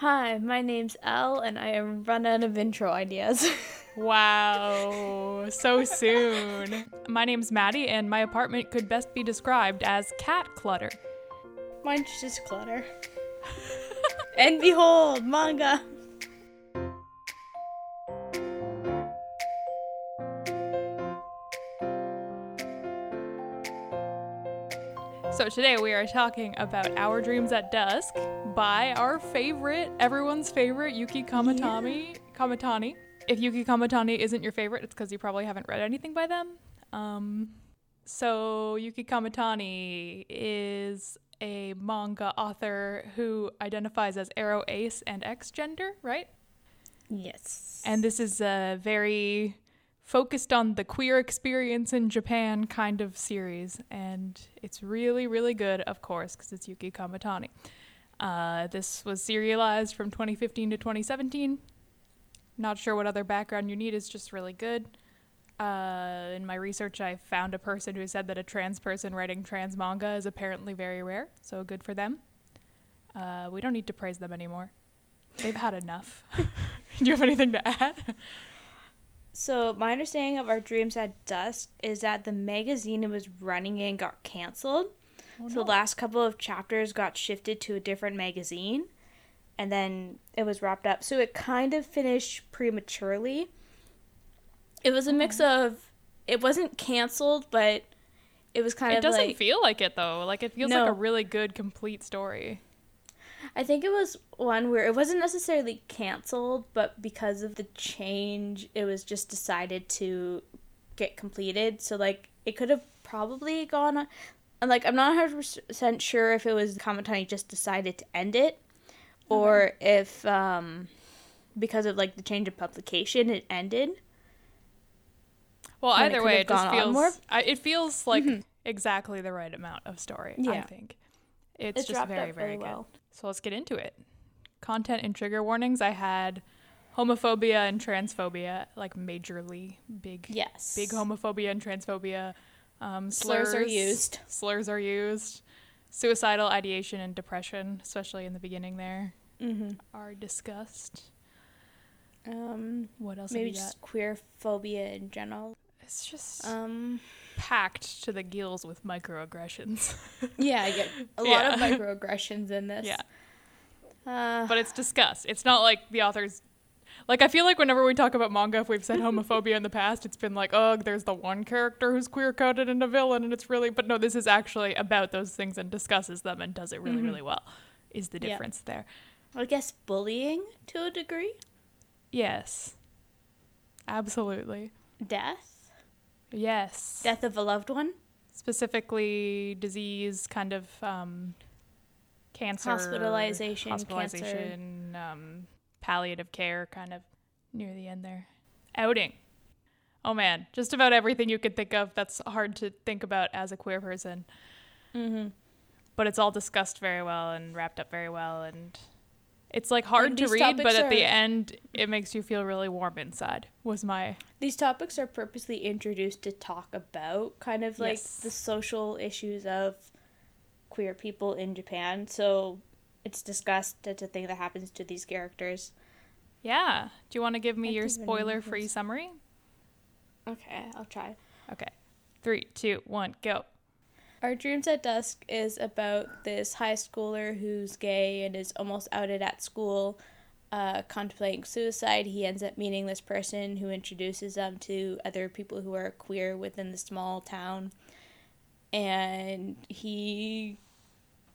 Hi, my name's Elle, and I am run out of intro ideas. wow, so soon. My name's Maddie, and my apartment could best be described as cat clutter. Mine's just clutter. and behold, manga. So today we are talking about Our Dreams at Dusk by our favorite, everyone's favorite, Yuhki Kamatani. Yeah. Kamatani. If Yuhki Kamatani isn't your favorite, it's because you probably haven't read anything by them. Um, so Yuhki Kamatani is a manga author who identifies as aro ace and X gender, right? Yes. And this is a very focused on the queer experience in Japan kind of series. And it's really, really good, of course, because it's Yuhki Kamatani. Uh, this was serialized from 2015 to 2017. Not sure what other background you need, it's just really good. Uh, in my research, I found a person who said that a trans person writing trans manga is apparently very rare, so good for them. Uh, we don't need to praise them anymore. They've had enough. Do you have anything to add? So my understanding of Our Dreams at Dusk is that the magazine it was running in got canceled. Oh, so no. the last couple of chapters got shifted to a different magazine and then it was wrapped up. So it kind of finished prematurely. It was a mix oh. of it wasn't canceled, but it was kind it of It doesn't like, feel like it though. Like it feels no. like a really good complete story. I think it was one where it wasn't necessarily canceled, but because of the change, it was just decided to get completed. So like it could have probably gone on. Like I'm not 100% sure if it was Kamatani just decided to end it or if um because of like the change of publication it ended. Well, either it way, it just feels I, it feels like mm-hmm. exactly the right amount of story. Yeah. I think it's, it's just very very good. Well. So let's get into it. Content and trigger warnings. I had homophobia and transphobia, like majorly big. Yes. Big homophobia and transphobia. Um, slurs, slurs are used. Slurs are used. Suicidal ideation and depression, especially in the beginning there, mm-hmm. are discussed. Um, what else? Maybe just queer phobia in general. It's just um packed to the gills with microaggressions. yeah, I get a lot yeah. of microaggressions in this. Yeah. Uh, but it's discussed. It's not like the authors. Like I feel like whenever we talk about manga, if we've said homophobia in the past, it's been like, ugh, there's the one character who's queer coded and a villain, and it's really. But no, this is actually about those things and discusses them and does it really, mm-hmm. really well. Is the difference there? I guess bullying to a degree. Yes. Absolutely. Death. Yes. Death of a loved one? Specifically, disease, kind of um, cancer. Hospitalization. Hospitalization, um, palliative care, kind of near the end there. Outing. Oh man, just about everything you could think of that's hard to think about as a queer person. Mm-hmm. But it's all discussed very well and wrapped up very well and it's like hard to read, but at are, the end, it makes you feel really warm inside. Was my these topics are purposely introduced to talk about kind of like yes. the social issues of queer people in Japan. So it's discussed. It's a thing that happens to these characters. Yeah. Do you want to give me I your spoiler-free summary? Okay, I'll try. Okay, three, two, one, go. Our Dreams at Dusk is about this high schooler who's gay and is almost outed at school, uh, contemplating suicide. He ends up meeting this person who introduces them to other people who are queer within the small town. And he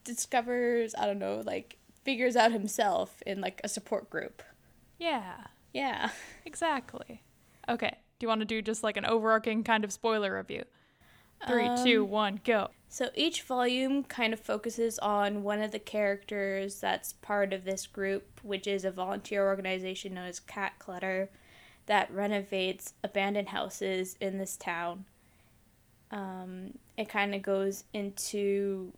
discovers, I don't know, like, figures out himself in like a support group. Yeah. Yeah. Exactly. Okay. Do you want to do just like an overarching kind of spoiler review? Three, um, two, one, go. So each volume kind of focuses on one of the characters that's part of this group, which is a volunteer organization known as Cat Clutter that renovates abandoned houses in this town. Um, it kind of goes into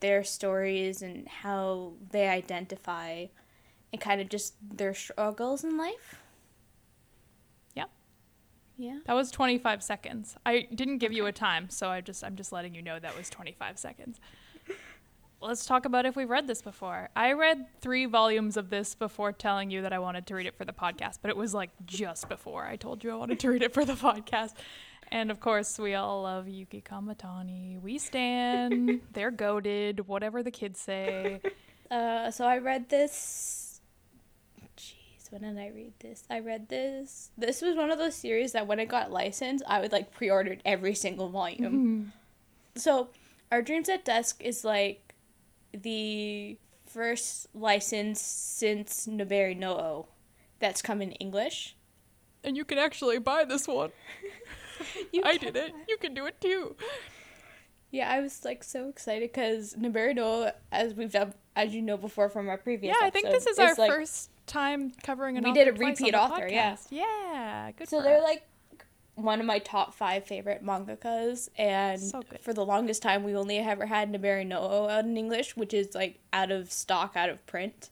their stories and how they identify and kind of just their struggles in life. Yeah. Yeah. That was 25 seconds. I didn't give okay. you a time, so I just I'm just letting you know that was 25 seconds. let's talk about if we've read this before. I read three volumes of this before telling you that I wanted to read it for the podcast, but it was like just before I told you I wanted to read it for the podcast. And of course, we all love Yuhki Kamatani. We stand. They're goaded. Whatever the kids say. Uh, so I read this. Jeez, when did I read this? I read this. This was one of those series that when it got licensed, I would like pre-ordered every single volume. So, Our Dreams at Dusk is like the first license since Nabari no that's come in English. And you can actually buy this one. You I did it. You can do it too. Yeah, I was like so excited because Nabari no Ou, as we've done, as you know before from our previous. Yeah, I think this episode, is our like- first time covering an We did a repeat author, yeah. podcast. Yeah, good So they're us. like one of my top five favorite mangakas, and So for the longest time, we only ever had Nabari no out in English, which is like out of stock, out of print.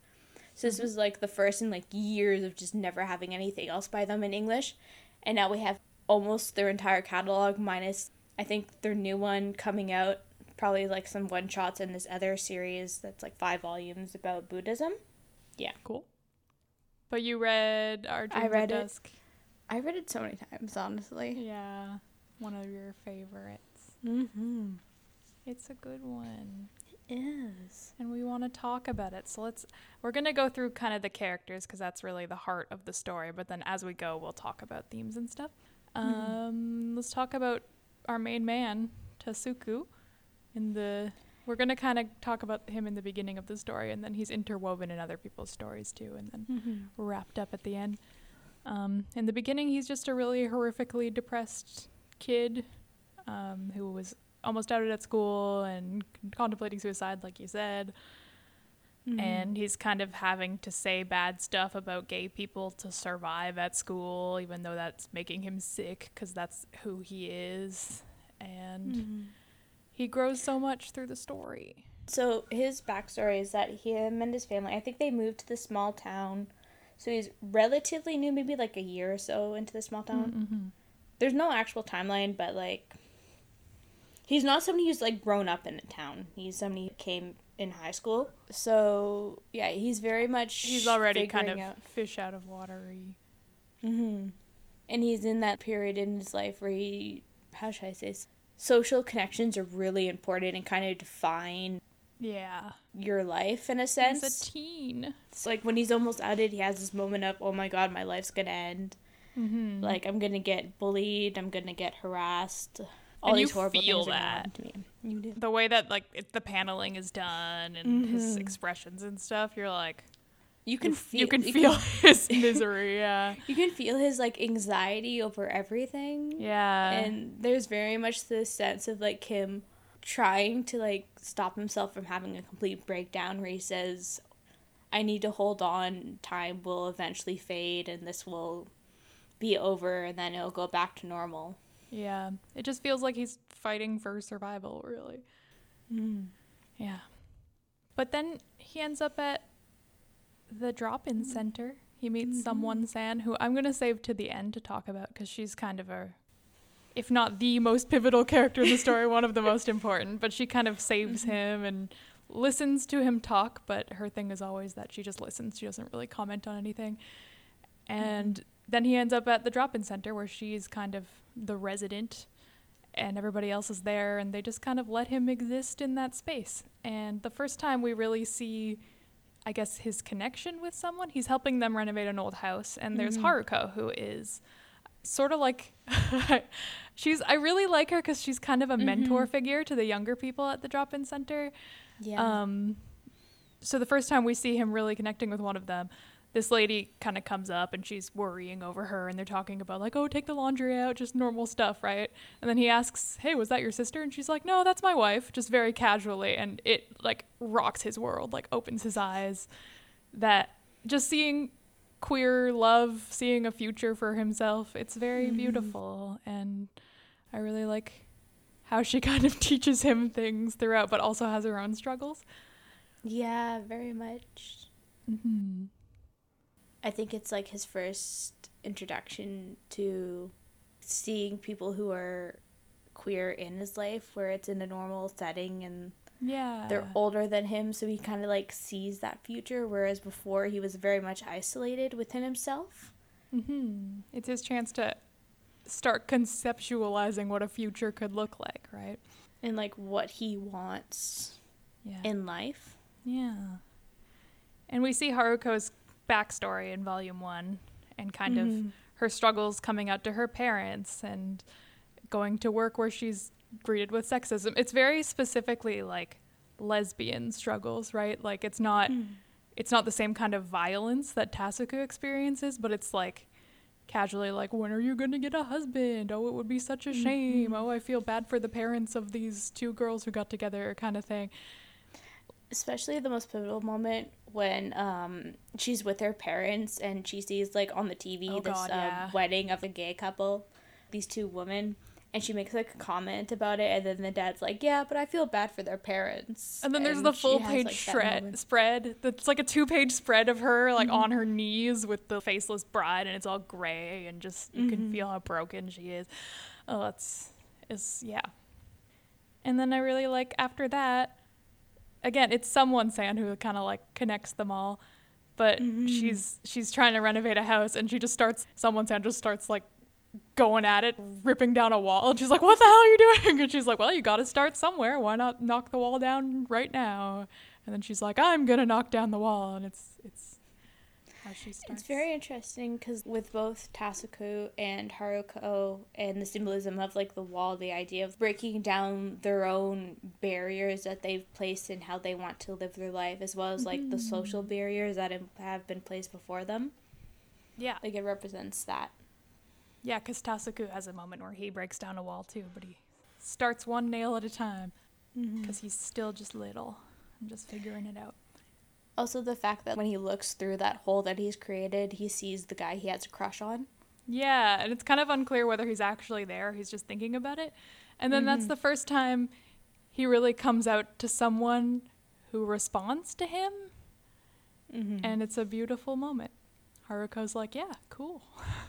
So Mm-hmm. this was like the first in like years of just never having anything else by them in English, and now we have almost their entire catalog minus I think their new one coming out, probably like some one shots in this other series that's like five volumes about Buddhism. Yeah. Cool. But you read Our Dreams read it. Dusk. I read it so many times, honestly. Yeah, one of your favorites. Mm-hmm. It's a good one. Is. and we want to talk about it. So let's we're going to go through kind of the characters because that's really the heart of the story, but then as we go we'll talk about themes and stuff. Um let's talk about our main man, Tasuku in the we're going to kind of talk about him in the beginning of the story and then he's interwoven in other people's stories too and then Mm-hmm. wrapped up at the end. Um, in the beginning, he's just a really horrifically depressed kid um, who was almost outed at school and contemplating suicide, like you said. Mm-hmm. And he's kind of having to say bad stuff about gay people to survive at school, even though that's making him sick because that's who he is. And Mm-hmm. he grows so much through the story. So his backstory is that him and his family, I think they moved to the small town. So he's relatively new, maybe like a year or so into the small town. Mm-hmm. There's no actual timeline, but like he's not somebody who's like grown up in a town. He's somebody who came in high school. So yeah, he's very much He's already kind of out- fish out of watery. Mm-hmm. And he's in that period in his life where he, how should I say, this? social connections are really important and kind of define Yeah. your life in a sense. He's a teen. It's like when he's almost outed, he has this moment of, oh my god, my life's gonna end. Mm-hmm. Like I'm gonna get bullied, I'm gonna get harassed. All And these you horrible feel things are gonna happen to me. You do. the way that like it, the paneling is done and his Mhm. expressions and stuff, you're like You can you, feel. you can feel his misery. Yeah. You can feel his like anxiety over everything. Yeah. and there's very much this sense of like him trying to like stop himself from having a complete breakdown where he says i need to hold on time will eventually fade and this will be over and then it'll go back to normal yeah. It just feels like he's fighting for survival, really. Mm. Yeah. But then he ends up at the drop-in mm. center. He meets mm-hmm. someone San who I'm going to save to the end to talk about cuz she's kind of a if not the most pivotal character in the story, one of the most important, but she kind of saves mm-hmm. him and listens to him talk, but her thing is always that she just listens. She doesn't really comment on anything. Mm-hmm. And then he ends up at the drop-in center where she's kind of the resident and everybody else is there and they just kind of let him exist in that space. And the first time we really see I guess his connection with someone, he's helping them renovate an old house and there's Mhm. Haruko who is sort of like she's I really like her cuz she's kind of a mentor Mhm. figure to the younger people at the drop-in center. yeah Um, so the first time we see him really connecting with one of them, this lady kind of comes up and she's worrying over her, and they're talking about like, oh, take the laundry out, just normal stuff, right? And then he asks, hey, was that your sister? And she's like, no, that's my wife, just very casually, and it like rocks his world, like opens his eyes. That just seeing queer love, seeing a future for himself, it's very Mhm. beautiful, and I really like how she kind of teaches him things throughout, but also has her own struggles. yeah very much Mm-hmm. I think it's like his first introduction to seeing people who are queer in his life where it's in a normal setting and Yeah. they're older than him, so he kind of like sees that future, whereas before he was very much isolated within himself. hmm It's his chance to start conceptualizing what a future could look like, right? And like what he wants Yeah. in life. yeah. And we see Haruko's backstory in volume one and kind of Mhm. her struggles coming out to her parents and going to work where she's greeted with sexism. It's very specifically like lesbian struggles, right? Like it's not it's not the same kind of violence that Tasuku experiences, but it's like casually like when are you going to get a husband? Oh, it would be such a shame. Oh, I feel bad for the parents of these two girls who got together kind of thing. Especially the most pivotal moment when um she's with her parents and she sees like on the TV Oh, this God, um, yeah. wedding of a gay couple, these two women, and she makes like a comment about it, and then the dad's like, "Yeah, but I feel bad for their parents." And then there's the full has, page like, shred, moment. spread. That's like a two page spread of her like on her knees with the faceless bride, and it's all gray, and just you can feel how broken she is. Oh, it's is yeah. And then I really like after that. Again, it's someone San who kind of like connects them all, but mm-hmm. she's she's trying to renovate a house, and she just starts. Someone San just starts like going at it, ripping down a wall. And she's like, What the hell are you doing? And she's like, Well, you got to start somewhere. Why not knock the wall down right now? And then she's like, I'm going to knock down the wall. And it's how she starts. It's very interesting because with both Tasuku and Haruko and the symbolism of like the wall, the idea of breaking down their own barriers that they've placed and how they want to live their life, as well as like the mm-hmm. social barriers that have- been placed before them. Yeah. Like it represents that. Yeah, because Tasuku has a moment where he breaks down a wall too, but he starts one nail at a time mm-hmm. because he's still just little and just figuring it out. Also, the fact that when he looks through that hole that he's created, he sees the guy he has a crush on. Yeah, and it's kind of unclear whether he's actually there or he's just thinking about it. And then that's mm-hmm. the first time he really comes out to someone who responds to him. Mm-hmm. And it's a beautiful moment. Haruko's like, yeah, cool.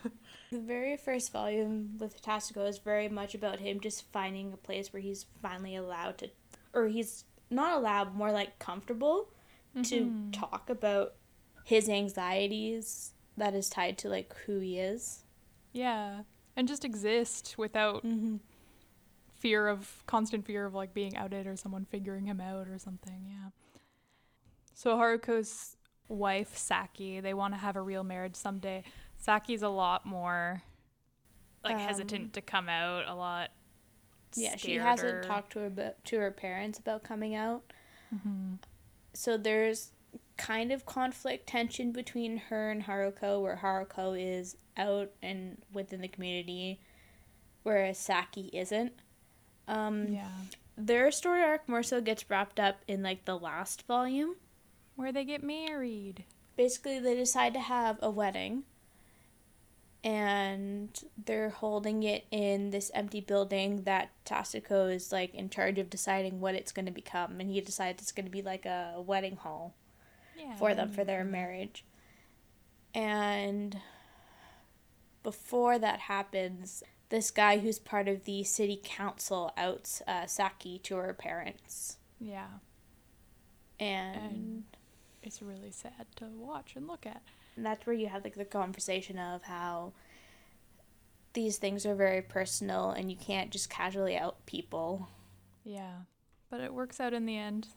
The very first volume with Tasuku is very much about him just finding a place where he's finally allowed to, or he's not allowed, more like comfortable to talk about his anxieties that is tied to like who he is. Yeah. And just exist without Mm-hmm. fear of, constant fear of like being outed or someone figuring him out or something. Yeah. So Haruko's wife, Saki, they want to have a real marriage someday. Saki's a lot more like Um, hesitant to come out, a lot. Yeah, she hasn't or- talked to her to her parents about coming out. Mm-hmm. So there's kind of conflict tension between her and Haruko, where Haruko is out and within the community, whereas Saki isn't. Um, Yeah. Their story arc more so gets wrapped up in like the last volume. Where they get married. Basically, they decide to have a wedding, and they're holding it in this empty building that Tasuku is like in charge of deciding what it's going to become, and he decides it's going to be like a wedding hall. Yeah. for them for their marriage. And before that happens, this guy who's part of the city council outs uh, Saki to her parents. Yeah. And, And- It's really sad to watch and look at. That's where you have like the conversation of how these things are very personal and you can't just casually out people. Yeah. But it works out in the end.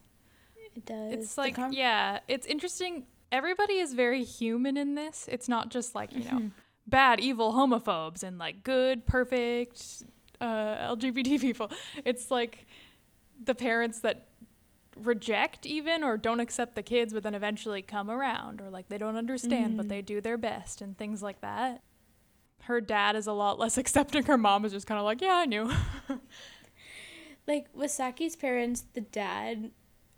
It does. It's like, con- yeah, it's interesting. Everybody is very human in this. It's not just like, you know, bad, evil homophobes and like good, perfect uh, LGBT people. It's like the parents that reject even or don't accept the kids, but then eventually come around or like they don't understand, but Mhm. they do their best and things like that. Her dad is a lot less accepting. Her mom is just kind of like, yeah, I knew. like with Saki's parents, the dad,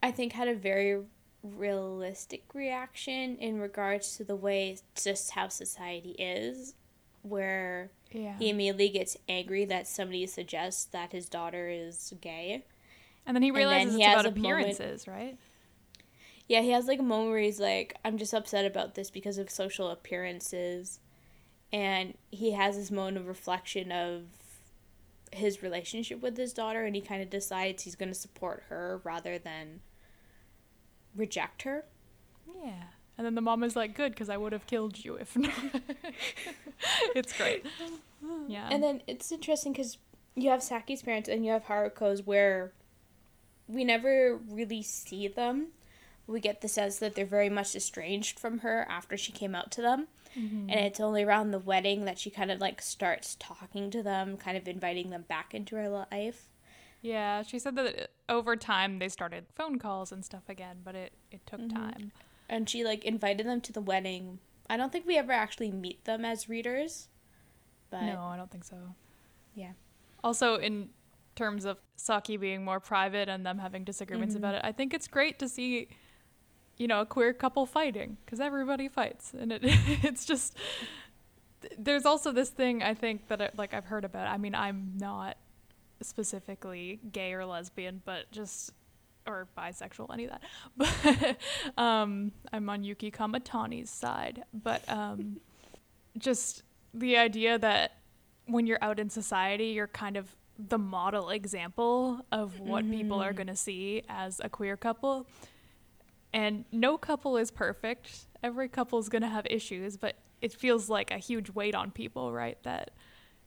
I think, had a very realistic reaction in regards to the way just how society is, where yeah. he immediately gets angry that somebody suggests that his daughter is gay. And then he then realizes he it's about a moment- appearances, right? Yeah, he has like a moment where he's like, I'm just upset about this because of social appearances. And he has this moment of reflection of his relationship with his daughter and he kind of decides he's going to support her rather than reject her. Yeah. And then the mom is like, good, because I would have killed you if not. it's great. Yeah. And then it's interesting because you have Saki's parents and you have Haruko's where we never really see them. We get the sense that they're very much estranged from her after she came out to them. Mm-hmm. And it's only around the wedding that she kind of like starts talking to them, kind of inviting them back into her life. Yeah, she said that over time they started phone calls and stuff again, but it, it took mm-hmm. time. And she like invited them to the wedding. I don't think we ever actually meet them as readers. But No, I don't think so. Yeah. Also in terms of Saki being more private and them having disagreements mm-hmm. about it, I think it's great to see you know, a queer couple fighting because everybody fights, and it it's just there's also this thing I think that I, like I've heard about. I mean, I'm not specifically gay or lesbian, but just or bisexual, any of that. But um, I'm on Yuhki Kamatani's side, but um, just the idea that when you're out in society, you're kind of the model example of what mm-hmm. people are mm-hmm. going to see as a queer couple and no couple is perfect. Every couple is going to have issues, but it feels like a huge weight on people, right? That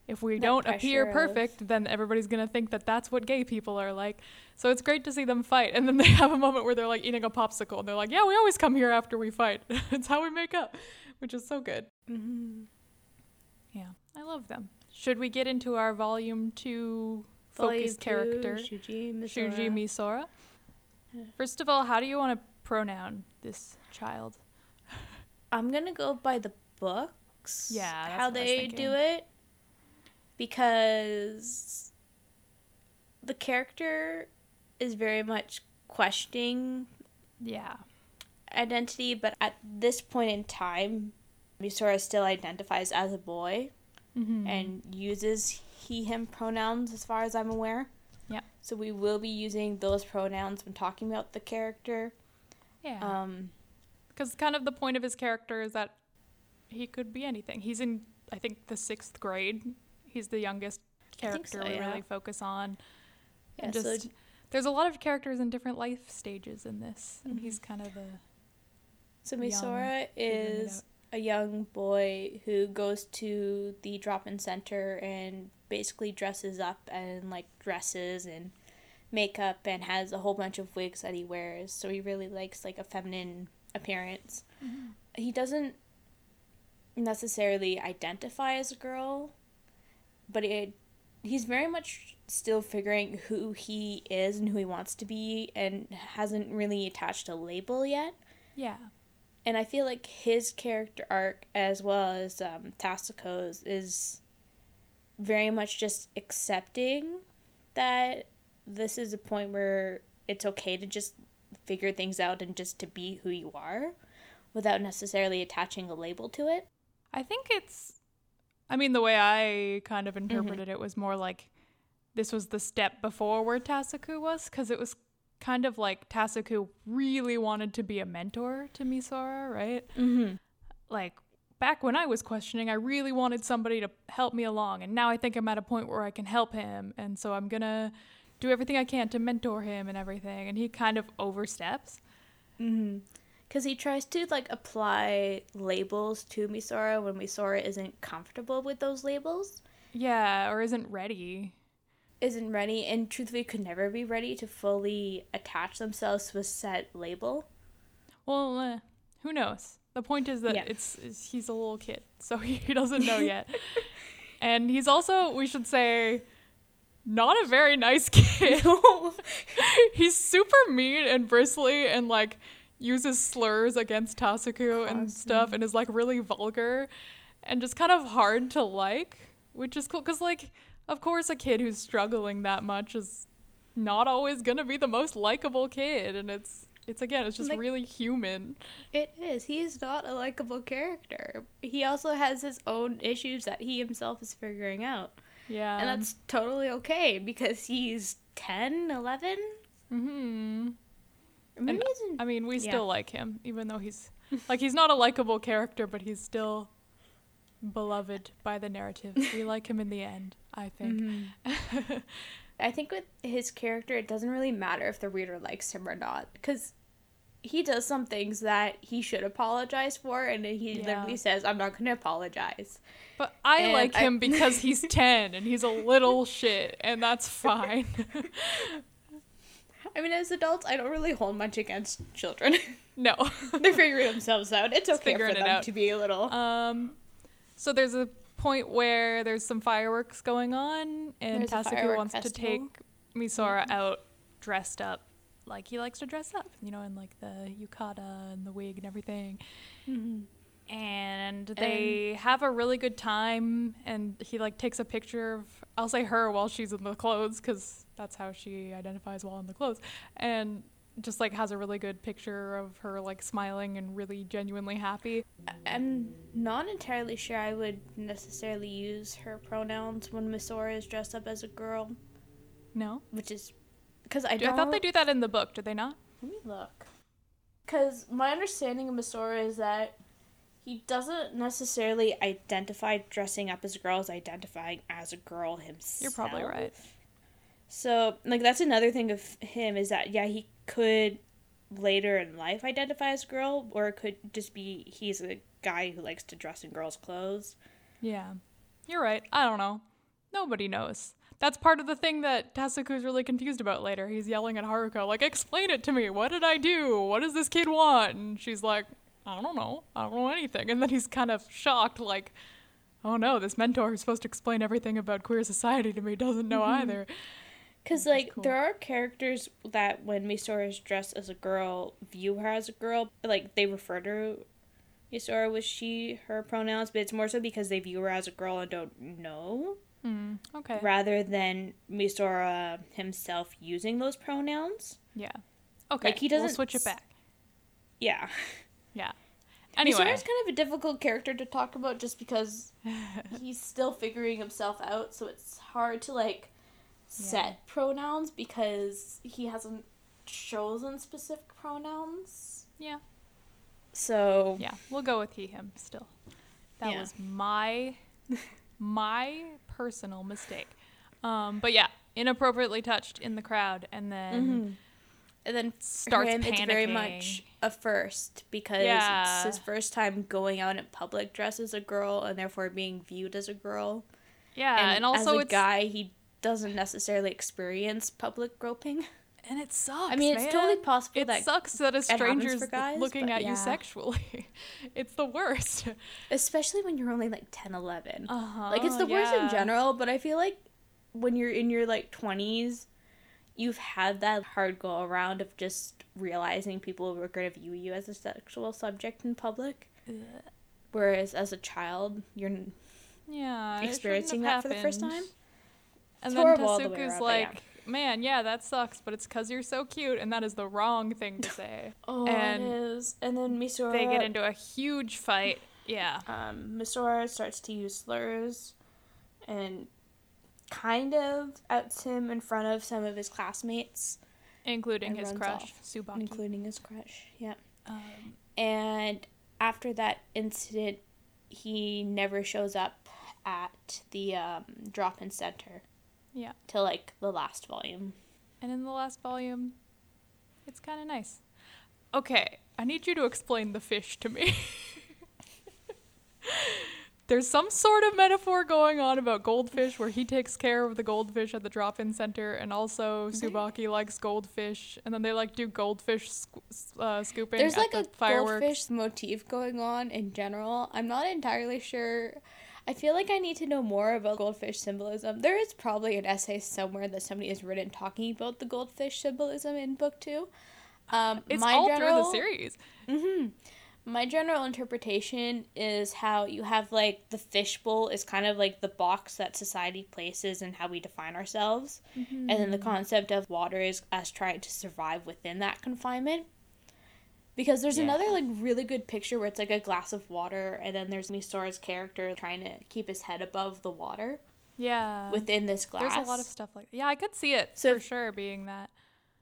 if we that don't appear perfect, of... then everybody's going to think that that's what gay people are like. So it's great to see them fight. And then they have a moment where they're like eating a popsicle and they're like, yeah, we always come here after we fight. it's how we make up, which is so good. Mm-hmm. Yeah, I love them. Should we get into our volume two focus character, Shuji Misora? Shuji Misora? First of all, how do you want to pronoun this child? I'm gonna go by the books. Yeah, how they do it because the character is very much questioning. Yeah. Identity, but at this point in time, Misora still identifies as a boy mm-hmm. and uses he him pronouns as far as I'm aware. Yeah. So we will be using those pronouns when talking about the character. Yeah. Um, because kind of the point of his character is that he could be anything. He's in, I think, the sixth grade. He's the youngest character so, we yeah. really focus on. Yeah, and just so there's a lot of characters in different life stages in this, and he's mm-hmm. kind of a. So Misora is a young boy who goes to the drop-in center and basically dresses up and like dresses and makeup and has a whole bunch of wigs that he wears. So he really likes like a feminine appearance. Mm-hmm. He doesn't necessarily identify as a girl, but it he's very much still figuring who he is and who he wants to be and hasn't really attached a label yet. Yeah. And I feel like his character arc as well as um, Tasuku's is very much just accepting that this is a point where it's okay to just figure things out and just to be who you are without necessarily attaching a label to it. I think it's I mean the way I kind of interpreted mm-hmm. it was more like this was the step before where Tasuku was cuz it was kind of like Tasuku really wanted to be a mentor to Misora, right? hmm Like back when I was questioning, I really wanted somebody to help me along, and now I think I'm at a point where I can help him, and so I'm gonna do everything I can to mentor him and everything, and he kind of oversteps. Mm-hmm. Because he tries to like apply labels to Misora when Misora isn't comfortable with those labels. Yeah, or isn't ready. Isn't ready, and truthfully could never be ready to fully attach themselves to a set label. Well, uh, who knows? The point is that yeah. it's, it's he's a little kid, so he doesn't know yet. and he's also, we should say, not a very nice kid. He's super mean and bristly and like uses slurs against Tasuku and stuff and is like really vulgar and just kind of hard to like, which is cool cuz like of course a kid who's struggling that much is not always going to be the most likable kid and it's it's again it's just like, really human it is he's not a likable character he also has his own issues that he himself is figuring out yeah. And that's totally okay because he's 10, 11. Mm-hmm. Maybe and, I mean, we yeah. still like him, even though he's like he's not a likable character, but he's still beloved by the narrative. we like him in the end, I think. Mm-hmm. I think with his character, it doesn't really matter if the reader likes him or not, because he does some things that he should apologize for, and he Yeah. literally says, "I'm not going to apologize." But I And like I- him because he's 10 and he's a little shit, and that's fine. I mean, as adults, I don't really hold much against children. no. They're figuring themselves out. It's okay for it them out. to be a little. Um, so there's a point where there's some fireworks going on, and There's Tasuku wants to take Misora out dressed up like he likes to dress up, you know, in like the yukata and the wig and everything. Mm-hmm. And they have a really good time, and he like takes a picture of I'll say her while she's in the clothes because that's how she identifies while in the clothes, and just like has a really good picture of her like smiling and really genuinely happy. I'm not entirely sure I would necessarily use her pronouns when Misora is dressed up as a girl, No, which is because I I don't. I thought they do that in the book. Did they not? Let me look. Because my understanding of Misora is that he doesn't necessarily identify dressing up as a girl as identifying as a girl himself. You're probably right. So, like, that's another thing of him is that, yeah, he could later in life identify as a girl, or it could just be he's a guy who likes to dress in girls' clothes. Yeah, you're right. I don't know. Nobody knows. That's part of the thing that Tasuku's really confused about later. He's yelling at Haruko, like, explain it to me. What did I do? What does this kid want? And she's like, I don't know. I don't know anything. And then he's kind of shocked, like, oh no, this mentor who's supposed to explain everything about queer society to me doesn't know mm-hmm. either. Because, like, cool. there are characters that when Misora is dressed as a girl, view her as a girl. Like, they refer to Misora with she, her pronouns, but it's more so because they view her as a girl and don't know, Hmm, okay. rather than Misora himself using those pronouns. Yeah. Okay. Like, he doesn't. We'll doesn't switch it back. Yeah. Yeah. Anyway. Misora's kind of a difficult character to talk about just because he's still figuring himself out, so it's hard to, like, set Yeah. pronouns because he hasn't chosen specific pronouns. Yeah. So Yeah, we'll go with he him still. That Yeah. was my my personal mistake. Um, but yeah, inappropriately touched in the crowd and then Mhm. and then starts him, it's very much a first because Yeah. it's his first time going out in public dressed as a girl and therefore being viewed as a girl. yeah, and, also as a guy, he doesn't necessarily experience public groping. and it sucks. I mean, it's man. totally possible It that, sucks that a stranger's guys, looking at you sexually. it's the worst. especially when you're only like 10, 11. Uh-huh. like it's the worst in general, but I feel like when you're in your like 20s, you've had that hard go around of just realizing people are going to view you as a sexual subject in public. Ugh. Whereas as a child, you're Yeah, experiencing that for the first time. And then the Tasuku's around, like, man, yeah, that sucks, but it's because you're so cute, and that is the wrong thing to say. Oh, And it is. And then Misora. they get into a huge fight. Yeah. Um, Misora starts to use slurs, and kind of outs him in front of some of his classmates, Including his crush, off, Tsubaki. including his crush. Yeah. um, And after that incident, he never shows up at the um, drop-in center yeah. till like the last volume. And in the last volume, it's kind of nice. Okay, I need you to explain the fish to me. There's some sort of metaphor going on about goldfish where he takes care of the goldfish at the drop-in center, and also Tsubaki likes goldfish, and then they like do goldfish sco- uh, scooping There's at like the a fireworks. goldfish motif going on in general. I'm not entirely sure. I feel like I need to know more about goldfish symbolism. There is probably an essay somewhere that somebody has written talking about the goldfish symbolism in book two. Um, It's my all general, through the series. hmm My general interpretation is how you have like the fishbowl is kind of like the box that society places and how we define ourselves, and then the concept of water is us trying to survive within that confinement. Because there's Yeah. another like really good picture where it's like a glass of water, and then there's Misora's character trying to keep his head above the water Yeah. within this glass. There's a lot of stuff like Yeah, I could see it So for sure being that.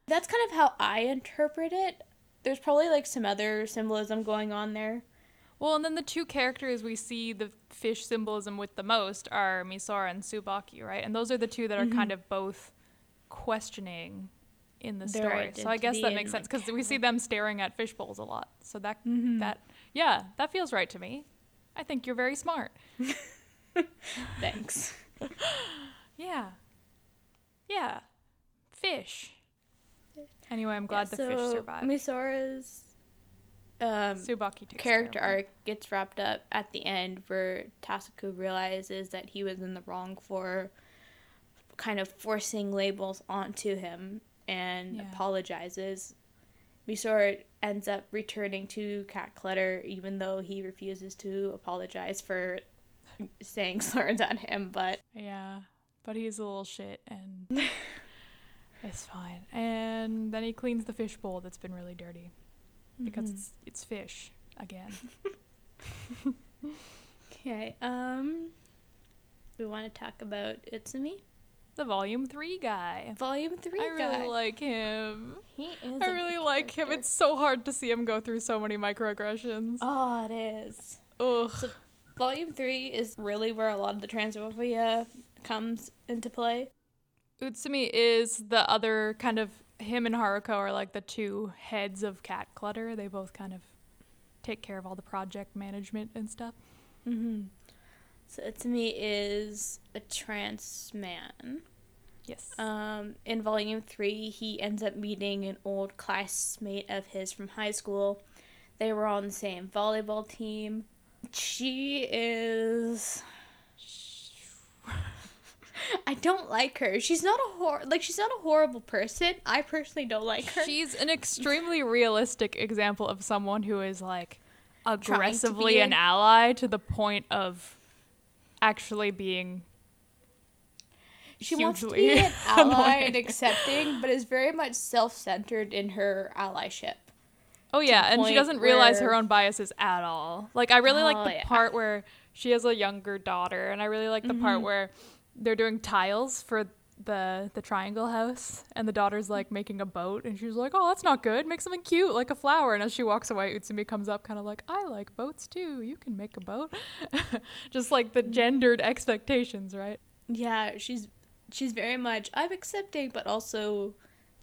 That's kind of how I interpret it. There's probably like some other symbolism going on there. Well, and then the two characters we see the fish symbolism with the most are Misora and Tsubaki, right? And those are the two that are Mm-hmm. kind of both questioning in the Their story. So I guess that makes sense because we see them staring at fish bowls a lot. So that Mm-hmm. that yeah, that feels right to me. I think you're very smart. Thanks. Yeah. Yeah. Fish. Anyway, I'm glad Yeah, the fish survived. Misora's um, Tsubaki character care of him. arc gets wrapped up at the end where Tasuku realizes that he was in the wrong for kind of forcing labels onto him and Yeah. apologizes. Misora ends up returning to Cat Clutter even though he refuses to apologize for saying slurs on him, but Yeah, but he's a little shit and it's fine. And then he cleans the fish bowl that's been really dirty because Mhm. it's it's fish again. Okay, um we want to talk about Utsumi? The volume 3 guy. Volume 3 I really like him. he is I really like him. It's so hard to see him go through so many microaggressions. Oh, it is. Ugh. So, volume three is really where a lot of the transphobia comes into play. Utsumi is the other kind of him and Haruko are like the two heads of Cat Clutter. They both kind of take care of all the project management and stuff. Mm-hmm. So Utsumi is a trans man. Yes. Um, in volume three, he ends up meeting an old classmate of his from high school. They were on the same volleyball team. She is. I don't like her. She's not a hor like she's not a horrible person. I personally don't like her. She's an extremely realistic example of someone who is like aggressively an an- ally to the point of actually being She wants to be an ally and accepting, but is very much self-centered in her allyship. Oh yeah, and she doesn't realize her own biases at all. Like I really like Oh, the yeah. part where she has a younger daughter, and I really like the Mm-hmm. part where they're doing tiles for the the triangle house, and the daughter's like making a boat, and she's like, "Oh, that's not good. Make something cute, like a flower." And as she walks away, Utsumi comes up, kind of like, "I like boats too. You can make a boat." Just like the gendered expectations, right? Yeah, she's she's very much I'm accepting, but also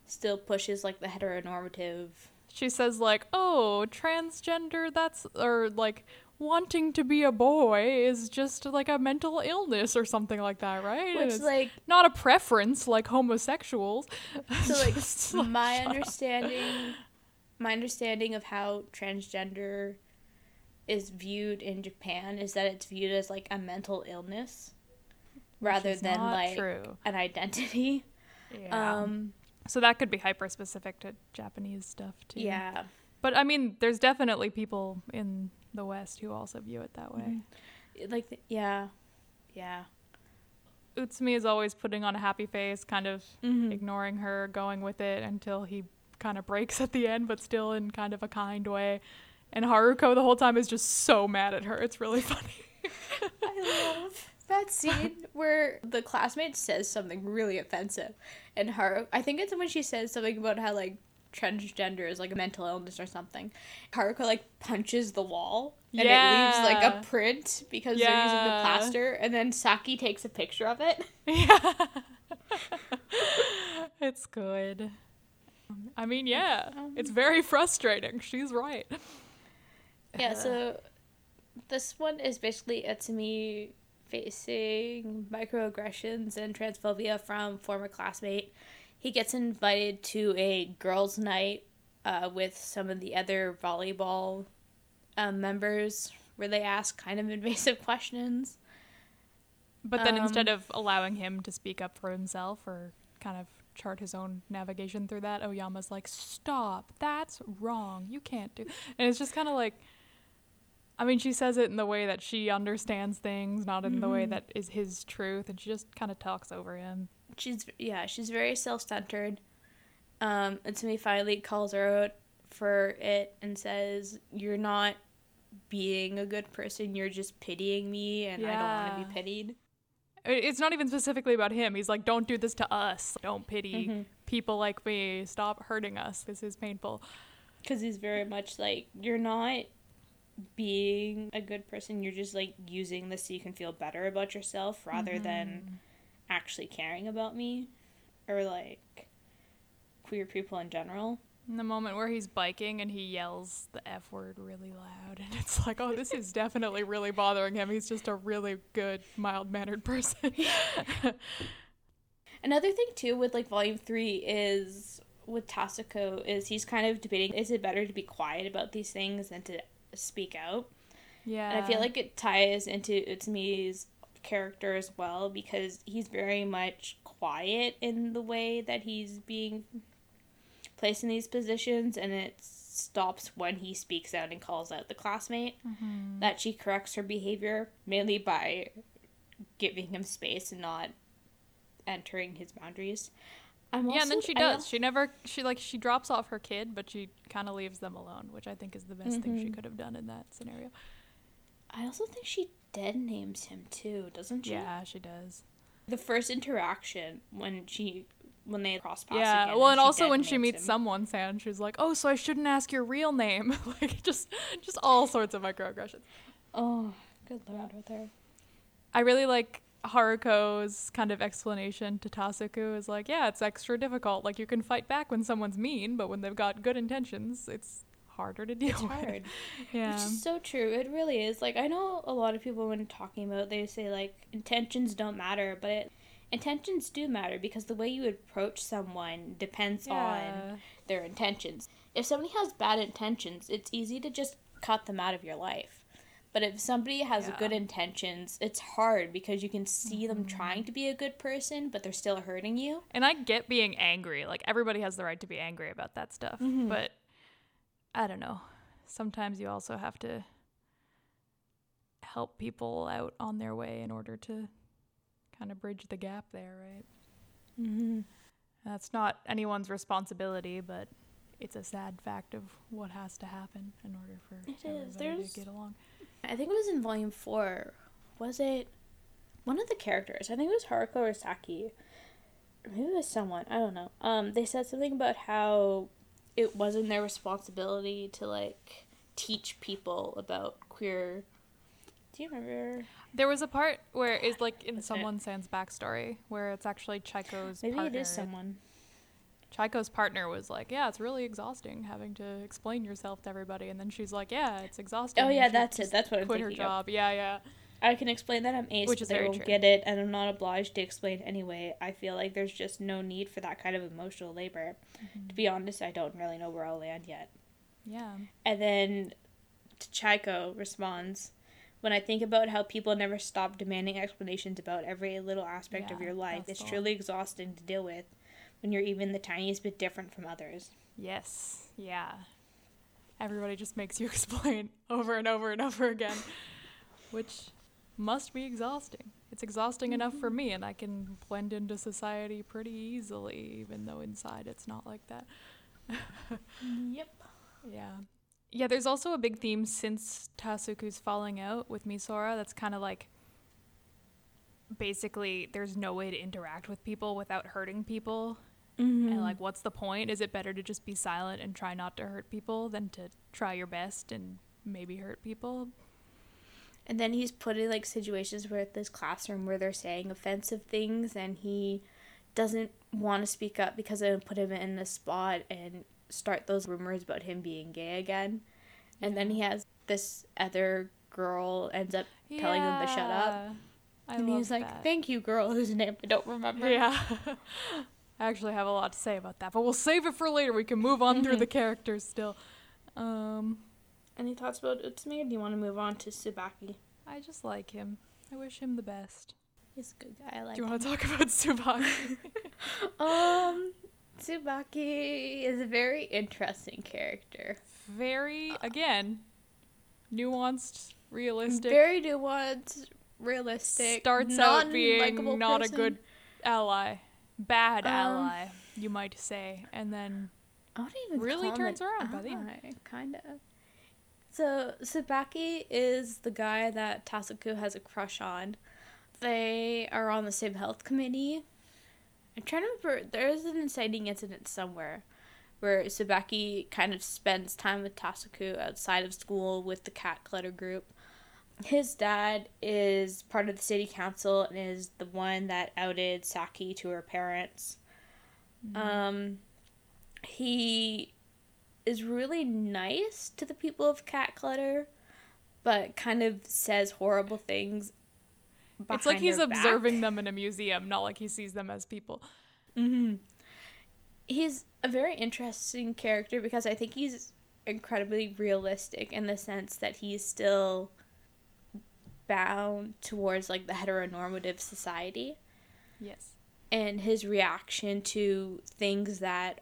still pushes like the heteronormative. she says like, "Oh, transgender that's or like wanting to be a boy is just like a mental illness or something like that, right?" Which it's like not a preference like homosexuals. so like my up. understanding my understanding of how transgender is viewed in Japan is that it's viewed as like a mental illness rather than like true. an identity. Yeah. Um so that could be hyper specific to Japanese stuff too. yeah. But I mean, there's definitely people in the West who also view it that way. Like the, yeah. Yeah. Utsumi is always putting on a happy face, kind of Mhm. ignoring her, going with it until he kind of breaks at the end, but still in kind of a kind way. And Haruko the whole time is just so mad at her. It's really funny. I love that scene where the classmate says something really offensive, and Haru. I think it's when she says something about how like transgender is like a mental illness or something. Haruko like punches the wall, and it leaves like a print because they're using the plaster, and then Saki takes a picture of it. yeah. it's good. I mean, yeah. It's um, very frustrating. She's right. Yeah, so this one is basically Utsumi facing microaggressions and transphobia from former classmate. He gets invited to a girls' night uh, with some of the other volleyball um, members where they ask kind of invasive questions. But then Um, instead of allowing him to speak up for himself or kind of chart his own navigation through that, Oyama's like, "Stop. That's wrong. You can't do." And it's just kind of like I mean, she says it in the way that she understands things, not in the way Mhm. that is his truth, and she just kind of talks over him. She's yeah, she's very self-centered. Um, Utsumi finally calls her out for it and says, "You're not being a good person. You're just pitying me, and I don't want to be pitied." It's not even specifically about him. He's like, "Don't do this to us. Don't pity Mhm. people like me. Stop hurting us. This is painful." because he's very much like you're not being a good person. You're just like using this so you can feel better about yourself rather Mm-hmm. than actually caring about me or like queer people in general. In the moment where he's biking and he yells the F word really loud, and it's like, oh, this is definitely really bothering him. He's just a really good, mild mannered person. Another thing too with like volume three is with Tasuku is he's kind of debating is it better to be quiet about these things than to speak out? yeah. And I feel like it ties into Utsumi's character as well because he's very much quiet in the way that he's being placed in these positions and it stops when he speaks out and calls out the classmate Mhm. that she corrects her behavior mainly by giving him space and not entering his boundaries. I'm yeah, and then she does. She never, she like, she drops off her kid, but she kind of leaves them alone, which I think is the best thing she Mhm. could have done in that scenario. I also think she dead names him too, doesn't she? Yeah, she does. The first interaction when she when they cross paths. Yeah, again well, and she also when she meets him. someone, San, she's like, "Oh, so I shouldn't ask your real name." like, just, just all sorts of microaggressions. Oh, good lord, with her. I really like Haruko's kind of explanation to Tasuku is like, yeah, it's extra difficult. Like you can fight back when someone's mean, but when they've got good intentions, it's harder to deal It's with. hard. Yeah. Which is so true. It really is. Like I know a lot of people when talking about they say like intentions don't matter, but it, intentions do matter because the way you approach someone depends on their intentions. If somebody has bad intentions, it's easy to just cut them out of your life. But if somebody has Yeah. good intentions, it's hard because you can see them Mm-hmm. trying to be a good person, but they're still hurting you. And I get being angry. Like everybody has the right to be angry about that stuff. Mhm. But I don't know. Sometimes you also have to help people out on their way in order to kind of bridge the gap there, right? Mm-hmm. That's not anyone's responsibility, but it's a sad fact of what has to happen in order for It is. everybody There's- to get along. I think it was in volume four. Was it one of the characters? I think it was Haruko or Saki. Maybe it was someone. I don't know. Um, they said something about how it wasn't their responsibility to like teach people about queer. Do you remember? There was a part where it's like in That's it. Sans backstory where it's actually Chaiko's Maybe partner. it is someone. Chaiko's partner was like, "Yeah, it's really exhausting having to explain yourself to everybody," and then she's like, "Yeah, it's exhausting." Oh yeah, that's it. That's what I'm Quit her thinking of. job. Yeah, yeah. I can explain that I'm ace, Which but they won't true. get it, and I'm not obliged to explain anyway. I feel like there's just no need for that kind of emotional labor. Mm-hmm. To be honest, I don't really know where I'll land yet. Yeah. And then Chaiko responds, When I think about how people never stop demanding explanations about every little aspect of your life, it's truly exhausting to deal with when you're even the tiniest bit different from others. Yes. Yeah. Everybody just makes you explain over and over and over again, which must be exhausting. It's exhausting enough for me, and I can blend into society pretty easily, even though inside it's not like that. Yep. Yeah. Yeah, there's also a big theme since Tasuku's falling out with Misora that's kind of like basically there's no way to interact with people without hurting people. Mm-hmm. And like what's the point? Is it better to just be silent and try not to hurt people than to try your best and maybe hurt people? And then he's put in like situations where at this classroom where they're saying offensive things and he doesn't want to speak up because it would put him in the spot and start those rumors about him being gay again. And then he has this other girl ends up telling him to shut up. I and he's like, that. Thank you, girl, whose name I don't remember. Yeah. I actually have a lot to say about that, but we'll save it for later. We can move on through Mhm. the characters still. Um Any thoughts about Utsumi or do you want to move on to Tsubaki? I just like him. I wish him the best. He's a good guy. I like Do you him. want to talk about Tsubaki? Um Tsubaki is a very interesting character. Very, again, nuanced, realistic. Very nuanced, realistic. starts out being non-likable not a good ally, bad Um, ally, you might say, and then I wouldn't even really turns around by the end. Kind of. So Tsubaki is the guy that Tasuku has a crush on. They are on the same health committee. I'm trying to remember. There is an inciting incident somewhere, where Tsubaki kind of spends time with Tasuku outside of school with the cat clutter group. His dad is part of the city council and is the one that outed Saki to her parents. Um, he is really nice to the people of Cat Clutter, but kind of says horrible things. It's like he's their back. observing them in a museum, not like he sees them as people. Mm-hmm. he's a very interesting character because I think he's incredibly realistic in the sense that he's still bound towards like the heteronormative society Yes. and his reaction to things that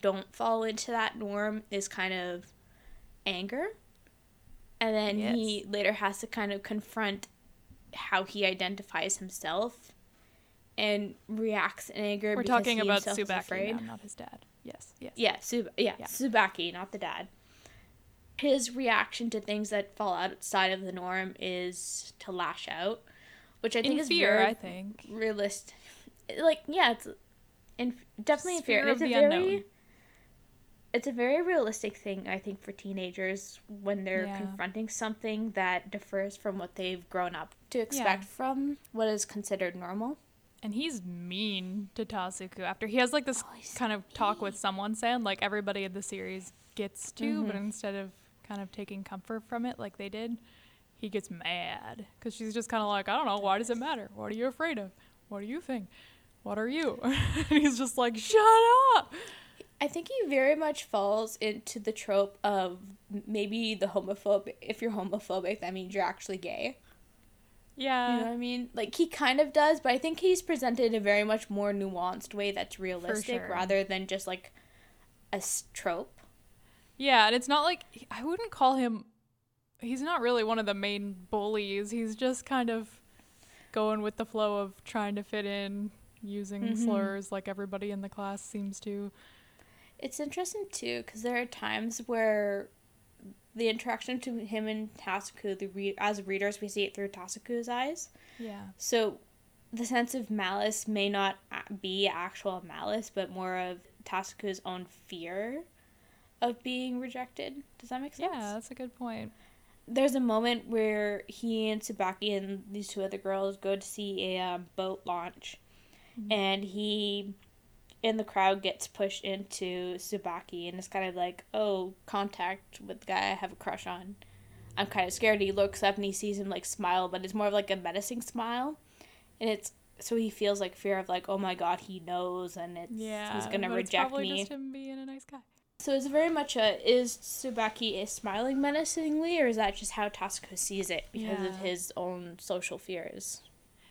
don't fall into that norm is kind of anger and then he later has to kind of confront how he identifies himself and reacts in anger We're talking about Tsubaki now, not his dad. Yes. Yes. Yeah, Sub- yeah, Yeah. Tsubaki, not the dad. His reaction to things that fall outside of the norm is to lash out, which I think In is fear, very I think. realistic. Like, yeah, it's in definitely in fear. fear of It's a the very, unknown. It's a very realistic thing I think for teenagers when they're Yeah. confronting something that differs from what they've grown up to expect from what is considered normal. And he's mean to Tasuku after he has like this Oh, kind of talk with someone saying like everybody in the series gets to, but Mhm. instead of kind of taking comfort from it like they did, he gets mad because she's just kind of like, I don't know, why does it matter? What are you afraid of? What do you think? What are you? and he's just like, shut up. I think he very much falls into the trope of maybe the homophobic. If you're homophobic, that means you're actually gay. Yeah. You know what I mean? Like he kind of does, but I think he's presented a very much more nuanced way that's realistic sure. rather than just like a trope. Yeah, and it's not like I wouldn't call him. He's not really one of the main bullies. He's just kind of going with the flow of trying to fit in, using Mhm. slurs like everybody in the class seems to. It's interesting too because there are times where the interaction to him and Tasuku, the re- as readers, we see it through Tasuku's eyes. Yeah. So the sense of malice may not be actual malice, but more of Tasuku's own fear of being rejected. Does that make sense? Yeah, that's a good point. There's a moment where he and Tsubaki and these two other girls go to see a um, boat launch, Mhm. and he, in the crowd, gets pushed into Tsubaki and it's kind of like, oh, contact with the guy I have a crush on. I'm kind of scared. He looks up and he sees him like smile, but it's more of like a menacing smile, and it's so he feels like fear of like, oh my god, he knows, and it's Yeah, he's gonna reject me. just him being a nice guy. So it's very much a is Tsubaki is smiling menacingly, or is that just how Tasuku sees it because of his own social fears?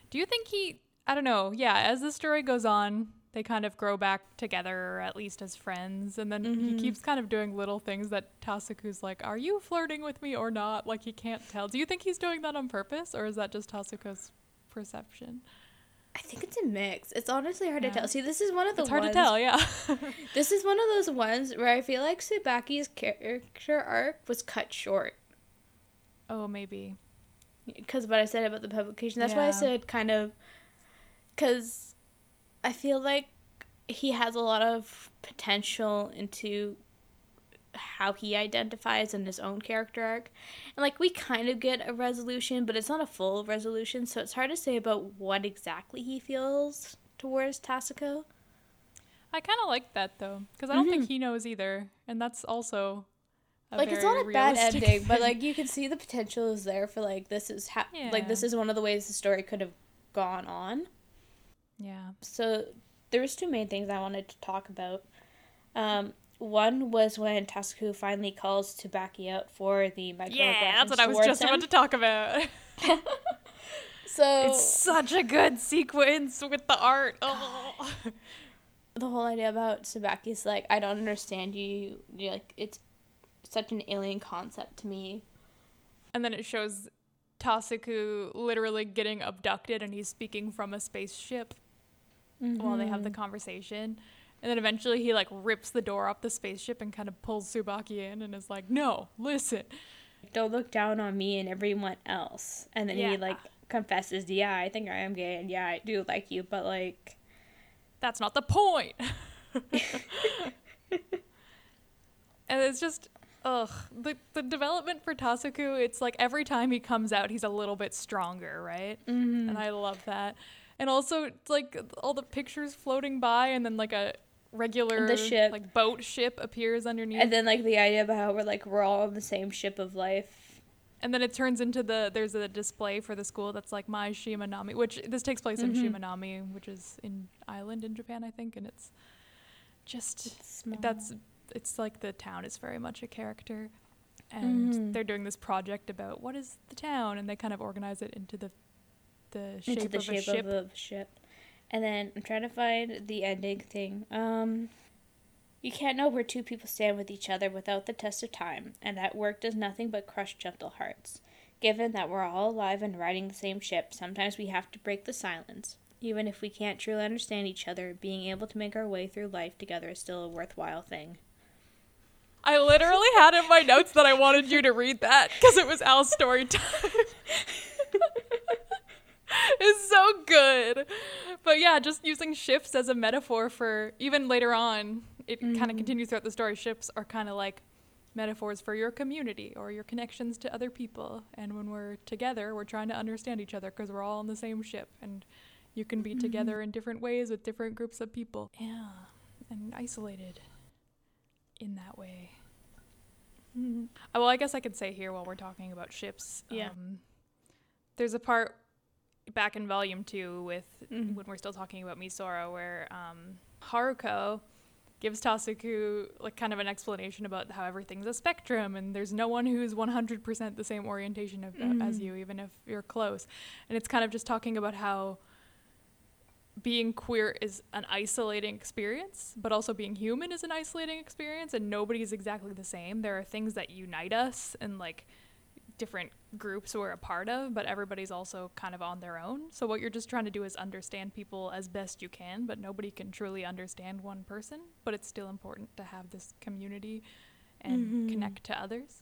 Do you think he? I don't know. Yeah, as the story goes on, they kind of grow back together, or at least as friends, and then he Mhm. keeps kind of doing little things that Tasuku's like, "Are you flirting with me or not?" Like he can't tell. Do you think he's doing that on purpose, or is that just Tasuku's perception? I think it's a mix. It's honestly hard Yeah. to tell. See, this is one of the it's hard ones, to tell. Yeah. This is one of those ones where I feel like Tsubaki's character arc was cut short. oh, maybe. because what I said about the publication. That's why I said kind of because I feel like he has a lot of potential into how he identifies in his own character arc. And like we kind of get a resolution, but it's not a full resolution, so it's hard to say about what exactly he feels towards Tasuku. I kind of like that though, because I don't Mhm. think he knows either, and that's also a like it's not a bad ending, but like you can see the potential is there for like this is ha- like this is one of the ways the story could have gone on. Yeah. So there was two main things I wanted to talk about. Um, one was when Tasuku finally calls Tsubaki out for the microaggressions Yeah, that's what I was just him. about to talk about. So It's such a good sequence with the art. Oh. the whole idea about Tsubaki is like, I don't understand you. You're like it's such an alien concept to me. And then it shows Tasuku literally getting abducted and he's speaking from a spaceship while they have the conversation. And then eventually he like rips the door off the spaceship and kind of pulls Tsubaki in and is like, "No, listen." Don't look down on me and everyone else. And then Yeah. he like confesses, yeah, I think I am gay, and yeah, I do like you, but like That's not the point. and it's just ugh the the development for Tasuku it's like every time he comes out he's a little bit stronger right Mm-hmm. and I love that and also like all the pictures floating by and then like a regular The ship. like boat ship appears underneath And then like the idea about how we're like we're all on the same ship of life. and then it turns into the there's a display for the school that's like my Shimanami which this takes place in Mhm. Shimanami which is in island in Japan I think and it's just Small. that's it's like the town is very much a character and Mhm. they're doing this project about what is the town and they kind of organize it into the the shape into the of shape a ship of a ship. And then I'm trying to find the ending thing. Um you can't know where two people stand with each other without the test of time, and that work does nothing but crush gentle hearts. Given that we're all alive and riding the same ship, sometimes we have to break the silence. Even if we can't truly understand each other, being able to make our way through life together is still a worthwhile thing. I literally had in my notes that I wanted you to read that because it was Al's story time. it's so good. But yeah, just using ships as a metaphor for even later on, it kind of continues throughout the story. Ships are kind of like metaphors for your community or your connections to other people. And when we're together, we're trying to understand each other because we're all on the same ship. And you can be together in different ways with different groups of people. Yeah. And isolated in that way. Uh, Well, I guess I could say here while we're talking about ships. Yeah. Um, there's a part back in volume two with Mhm. when we're still talking about Misora where um, Haruko gives Tasuku like kind of an explanation about how everything's a spectrum and there's no one who's 100% the same orientation of, as Mhm. you even if you're close and it's kind of just talking about how being queer is an isolating experience, but also being human is an isolating experience, and nobody's exactly the same. There are things that unite us and like different groups we're a part of, but everybody's also kind of on their own. So what you're just trying to do is understand people as best you can, but nobody can truly understand one person. But it's still important to have this community and Mhm. connect to others.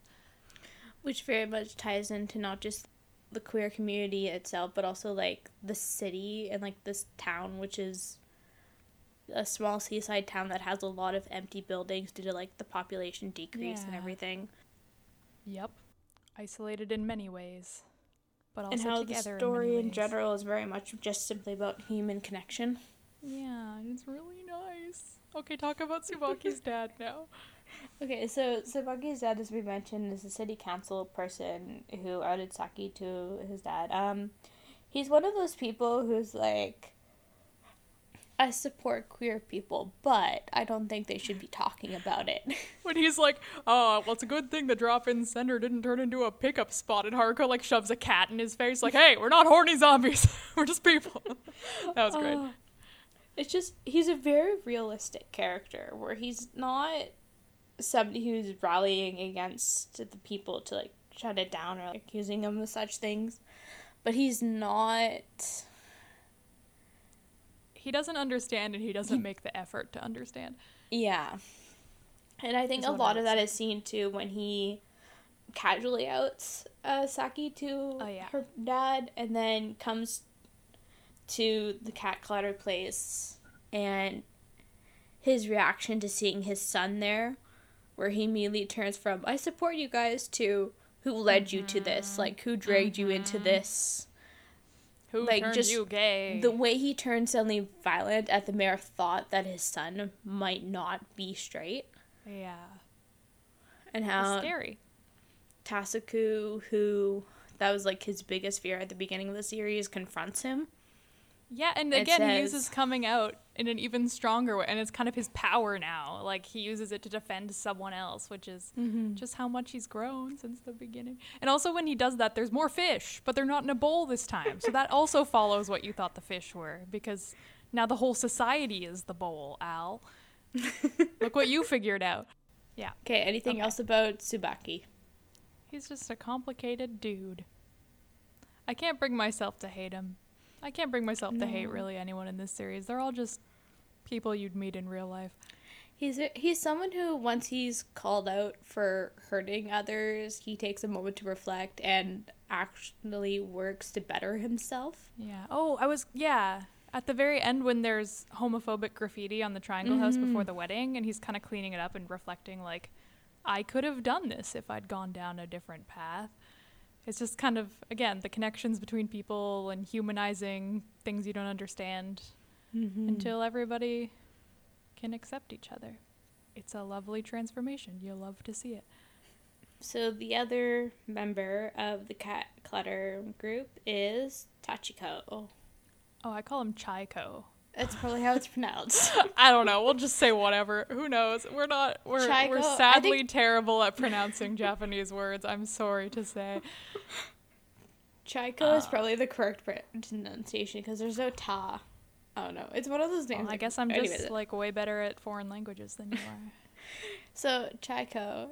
which very much ties into not just the queer community itself but also like the city and like this town which is a small seaside town that has a lot of empty buildings due to like the population decrease and everything Yep. Isolated in many ways, but also and how the together story in, in, general is very much just simply about human connection Yeah, and it's really nice. Okay, talk about Tsubaki's dad now. okay so Tsubaki's dad as we mentioned is a city council person who outed Saki to his dad um he's one of those people who's like I support queer people, but I don't think they should be talking about it. When he's like, "Oh, well, it's a good thing the drop-in center didn't turn into a pickup spot," and Haruko like shoves a cat in his face, like, "Hey, we're not horny zombies. we're just people." that was great. Oh. It's just he's a very realistic character where he's not somebody who's rallying against the people to like shut it down or like, accusing them of such things, but he's not. He doesn't understand, and he doesn't make the effort to understand. Yeah, and I think a lot of that is seen too when he casually outs uh, Saki to Oh, yeah. her dad, and then comes to the cat clutter place, and his reaction to seeing his son there, where he immediately turns from "I support you guys" to "Who led you to this? Like who dragged you into this?" Who Like, turned just you gay? The way he turned suddenly violent at the mere thought that his son might not be straight, yeah, and it's how scary. Tasuku, who that was like his biggest fear at the beginning of the series, confronts him. Yeah, and again, he says- uses coming out in an even stronger way, and it's kind of his power now. Like he uses it to defend someone else, which is mm-hmm. just how much he's grown since the beginning. And also, when he does that, there's more fish, but they're not in a bowl this time. So that also follows what you thought the fish were, because now the whole society is the bowl. Al, look what you figured out. Yeah, Okay, anything Okay. else about Tsubaki? he's just a complicated dude. I can't bring myself to hate him. I can't bring myself to hate really anyone in this series. They're all just people you'd meet in real life. He's a, he's someone who once he's called out for hurting others, he takes a moment to reflect and actually works to better himself. Yeah. Oh, I was yeah. at the very end when there's homophobic graffiti on the Triangle House before Mhm. the wedding, and he's kind of cleaning it up and reflecting like, I could have done this if I'd gone down a different path. It's just kind of again the connections between people and humanizing things you don't understand Mm-hmm. until everybody can accept each other. It's a lovely transformation. You'll love to see it. So the other member of the cat clutter group is Tachiko. Oh, I call him Chaiko. That's probably how it's pronounced. I don't know. We'll just say whatever. Who knows? We're not. We're Chaiko, we're sadly think- terrible at pronouncing Japanese words. I'm sorry to say. Chaiko is Uh. probably the correct pronunciation because there's no ta. Oh no, it's one of those names. Well, I guess I'm just like way better at foreign languages than you are. So Chaiko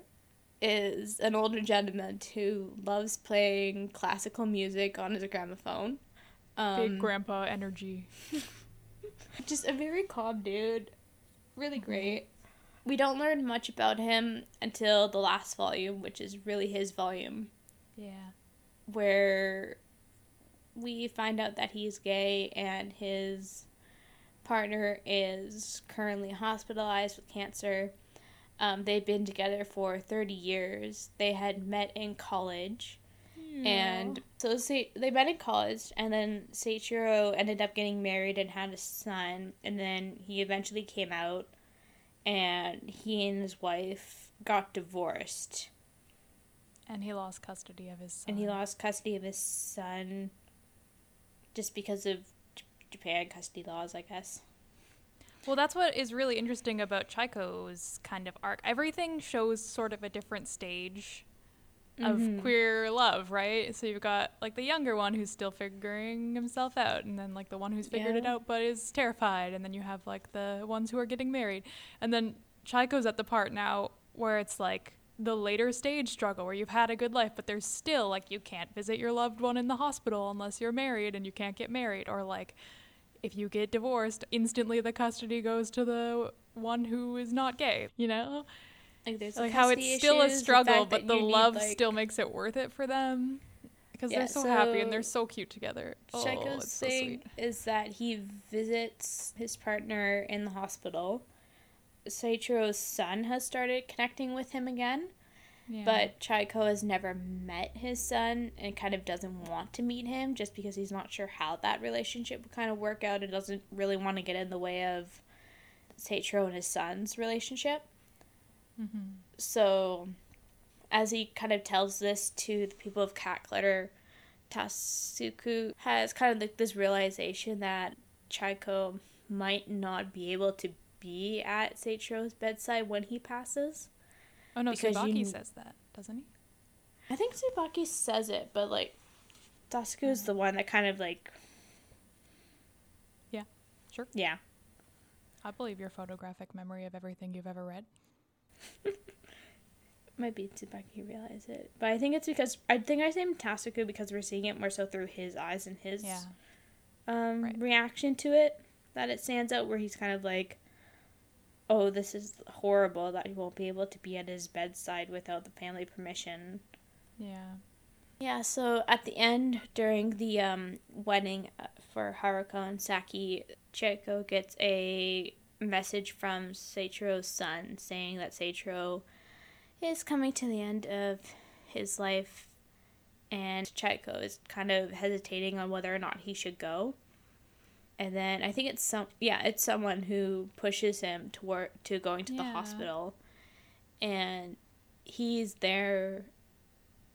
is an older gentleman who loves playing classical music on his gramophone. Um, Big grandpa energy. Just a very calm dude. Really great. We don't learn much about him until the last volume, which is really his volume, Yeah. where we find out that he's gay and his partner is currently hospitalized with cancer. Um, they've been together for 30 years. They had met in college. And so they met in college, and then Seichiro ended up getting married and had a son, and then he eventually came out, and he and his wife got divorced, and he lost custody of his son. and he lost custody of his son just because of J- Japan custody laws, I guess. Well, that's what is really interesting about Chaiko's kind of arc. Everything shows sort of a different stage of Mhm. queer love, right? So you've got like the younger one who's still figuring himself out, and then like the one who's figured it out but is terrified, and then you have like the ones who are getting married, and then Chaiko's at the part now where it's like the later stage struggle where you've had a good life, but there's still like you can't visit your loved one in the hospital unless you're married, and you can't get married, or like if you get divorced, instantly the custody goes to the one who is not gay, you know? Like there's like how it's still a issues, the struggle, fact but the you need, love like- still makes it worth it for them because Yeah, they're so, happy and they're so so cute together. Oh, Shaiko's it's so thing sweet. is that he visits his partner in the hospital. Seichiro's son has started connecting with him again, Yeah. but Chaiko has never met his son and kind of doesn't want to meet him just because he's not sure how that relationship would kind of work out and doesn't really want to get in the way of Seichiro and his son's relationship. Mhm. So, as he kind of tells this to the people of Cat Clutter, Tasuku has kind of like this realization that Chaiko might not be able to be at Seichiro's bedside when he passes. oh no, Tsubaki you- says that, doesn't he? I think Tsubaki says it, but like Tasuku is the one that kind of like Yeah, sure. yeah. I believe your photographic memory of everything you've ever read. Might be Tsubaki realize it, but I think it's because I think I say Tasuku because we're seeing it more so through his eyes and his Yeah. um, Right. reaction to it that it stands out where he's kind of like oh this is horrible that he won't be able to be at his bedside without the family permission Yeah. yeah so at the end during the um, wedding uh, for haruko and saki Chieko gets a message from seichiro's son saying that seichiro is coming to the end of his life and Chieko is kind of hesitating on whether or not he should go. And then I think it's some yeah, it's someone who pushes him toward to going to the hospital. And he's there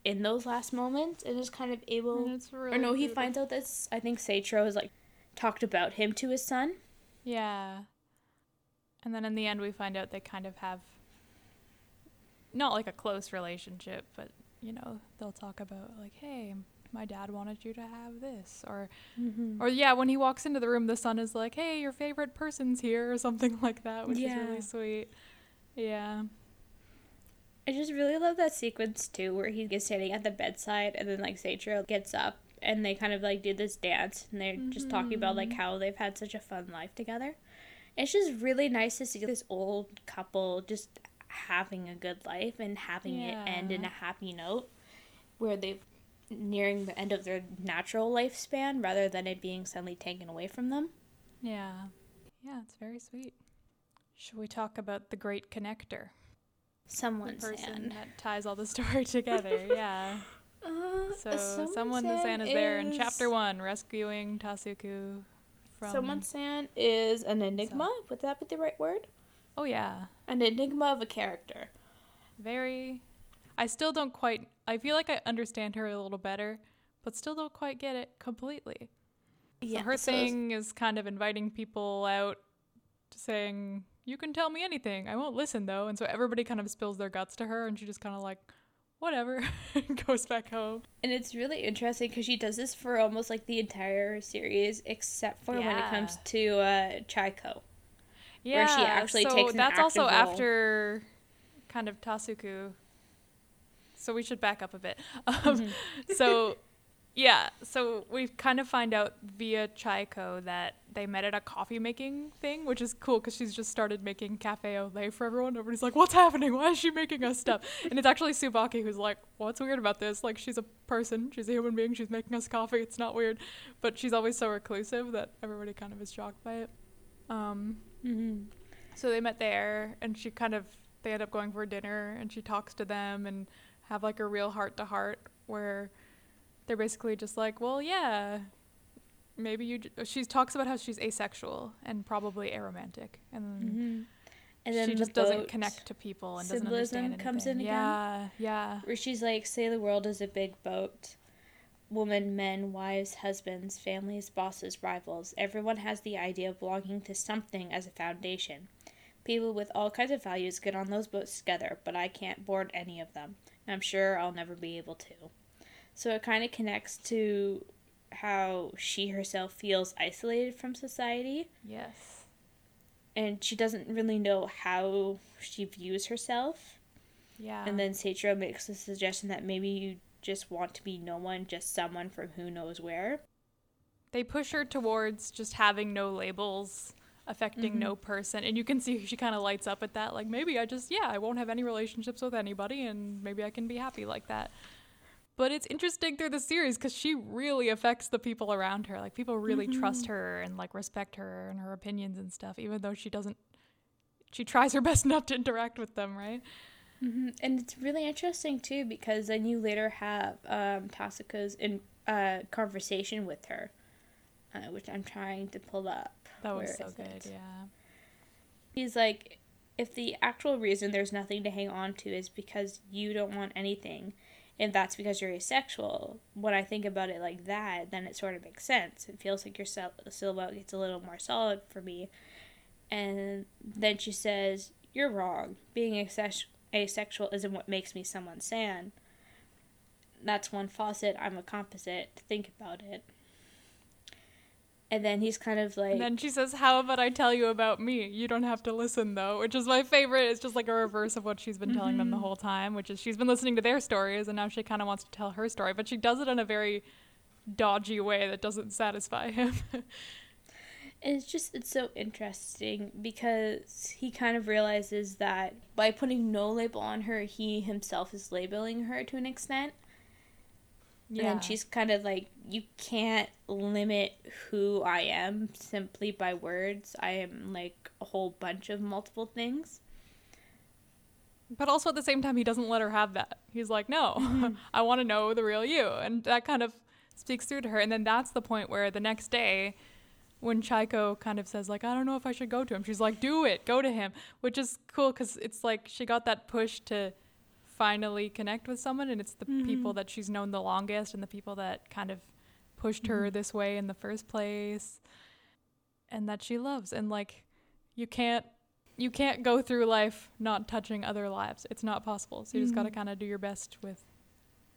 in those last moments and is kind of able really or no, he beautiful. finds out this I think Seichiro has like talked about him to his son. Yeah. And then in the end, we find out they kind of have not like a close relationship, but you know, they'll talk about like, hey, my dad wanted you to have this, or Mm-hmm. or yeah, when he walks into the room, the son is like, hey, your favorite person's here, or something like that, which is really sweet. Yeah. I just really love that sequence too, where he gets standing at the bedside and then like Seichiro gets up and they kind of like do this dance and they're just talking about like how they've had such a fun life together. It's just really nice to see this old couple just having a good life and having it end in a happy note, where they've nearing the end of their natural lifespan rather than it being suddenly taken away from them. Yeah. Yeah, it's very sweet. Should we talk about the great connector? Someone the person San. that ties all the story together. yeah. Uh, So Someone someone San San is there in chapter one, rescuing Tasuku from. Someone San is an enigma. Would that be the right word? Oh yeah, An enigma of a character. very. I still don't quite. I feel like I understand her a little better, but still don't quite get it completely. So her so- thing is kind of inviting people out, to saying, "You can tell me anything. I won't listen though." And so everybody kind of spills their guts to her, and she just kind of like, "Whatever," goes back home. And it's really interesting because she does this for almost like the entire series, except for when it comes to uh, Chaiko. Yeah, Where she actually so takes an that's also role. after kind of Tasuku. So we should back up a bit. Um, Mm-hmm. so yeah, so we kind of find out via Chaiko that they met at a coffee making thing, which is cool because she's just started making cafe au lait for everyone. Everybody's like, "What's happening? Why is she making us stuff?" and it's actually Tsubaki who's like, "What's weird about this? Like, she's a person, she's a human being, she's making us coffee. It's not weird." But she's always so reclusive that everybody kind of is shocked by it. Um, Mm-hmm. so they met there, and she kind of they end up going for dinner, and she talks to them and have like a real heart to heart where they're basically just like, well, yeah, maybe you. J-. She talks about how she's asexual and probably aromantic, and Mm-hmm. And then she the just doesn't connect to people and doesn't symbolism understand comes in anything. again? Yeah, yeah. Where she's like, say the world is a big boat. Women, men, wives, husbands, families, bosses, rivals. Everyone has the idea of belonging to something as a foundation. People with all kinds of values get on those boats together, but I can't board any of them. I'm sure I'll never be able to. So it kind of connects to how she herself feels isolated from society Yes. and she doesn't really know how she views herself. Yeah. And then Seichiro makes the suggestion that maybe you just want to be no one, just someone from who knows where. they push her towards just having no labels affecting no mm-hmm. person and you can see she kind of lights up at that like maybe i just yeah i won't have any relationships with anybody and maybe i can be happy like that but it's interesting through the series because she really affects the people around her like people really trust her and like respect her and her opinions and stuff even though she doesn't she tries her best not to interact with them right Mm-hmm. And it's really interesting too because then you later have um, Tasuku's in uh, conversation with her, uh, which I'm trying to pull up. that was Where so good it? yeah He's like, if the actual reason there's nothing to hang on to is because you don't want anything, and that's because you're asexual, when I think about it like that, then it sort of makes sense. It feels like your sil- silhouette gets a little more solid for me. And then she says, You're wrong. Being asexual isn't what makes me someone san. That's one faucet, I'm a composite. Think about it. And then he's kind of like. And then she says, How about I tell you about me? You don't have to listen, though, which is my favorite. It's just like a reverse of what she's been telling them the mm-hmm. whole time, which is she's been listening to their stories and now she kind of wants to tell her story, but she does it in a very dodgy way that doesn't satisfy him. And it's just it's so interesting because he kind of realizes that by putting no label on her, he himself is labeling her to an extent. And she's kind of like, you can't limit who I am simply by words. I am like a whole bunch of multiple things. But also at the same time, he doesn't let her have that. He's like, no, mm-hmm. I want to know the real you. And that kind of speaks through to her. And then that's the point where the next day, when Chaiko kind of says, like, I don't know if I should go to him, she's like, do it, go to him, which is cool because it's like she got that push to finally connect with someone. And it's the people that she's known the longest and the people that kind of pushed her this way in the first place and that she loves. And like, you can't you can't go through life not touching other lives. It's not possible. So you just got to kind of do your best with,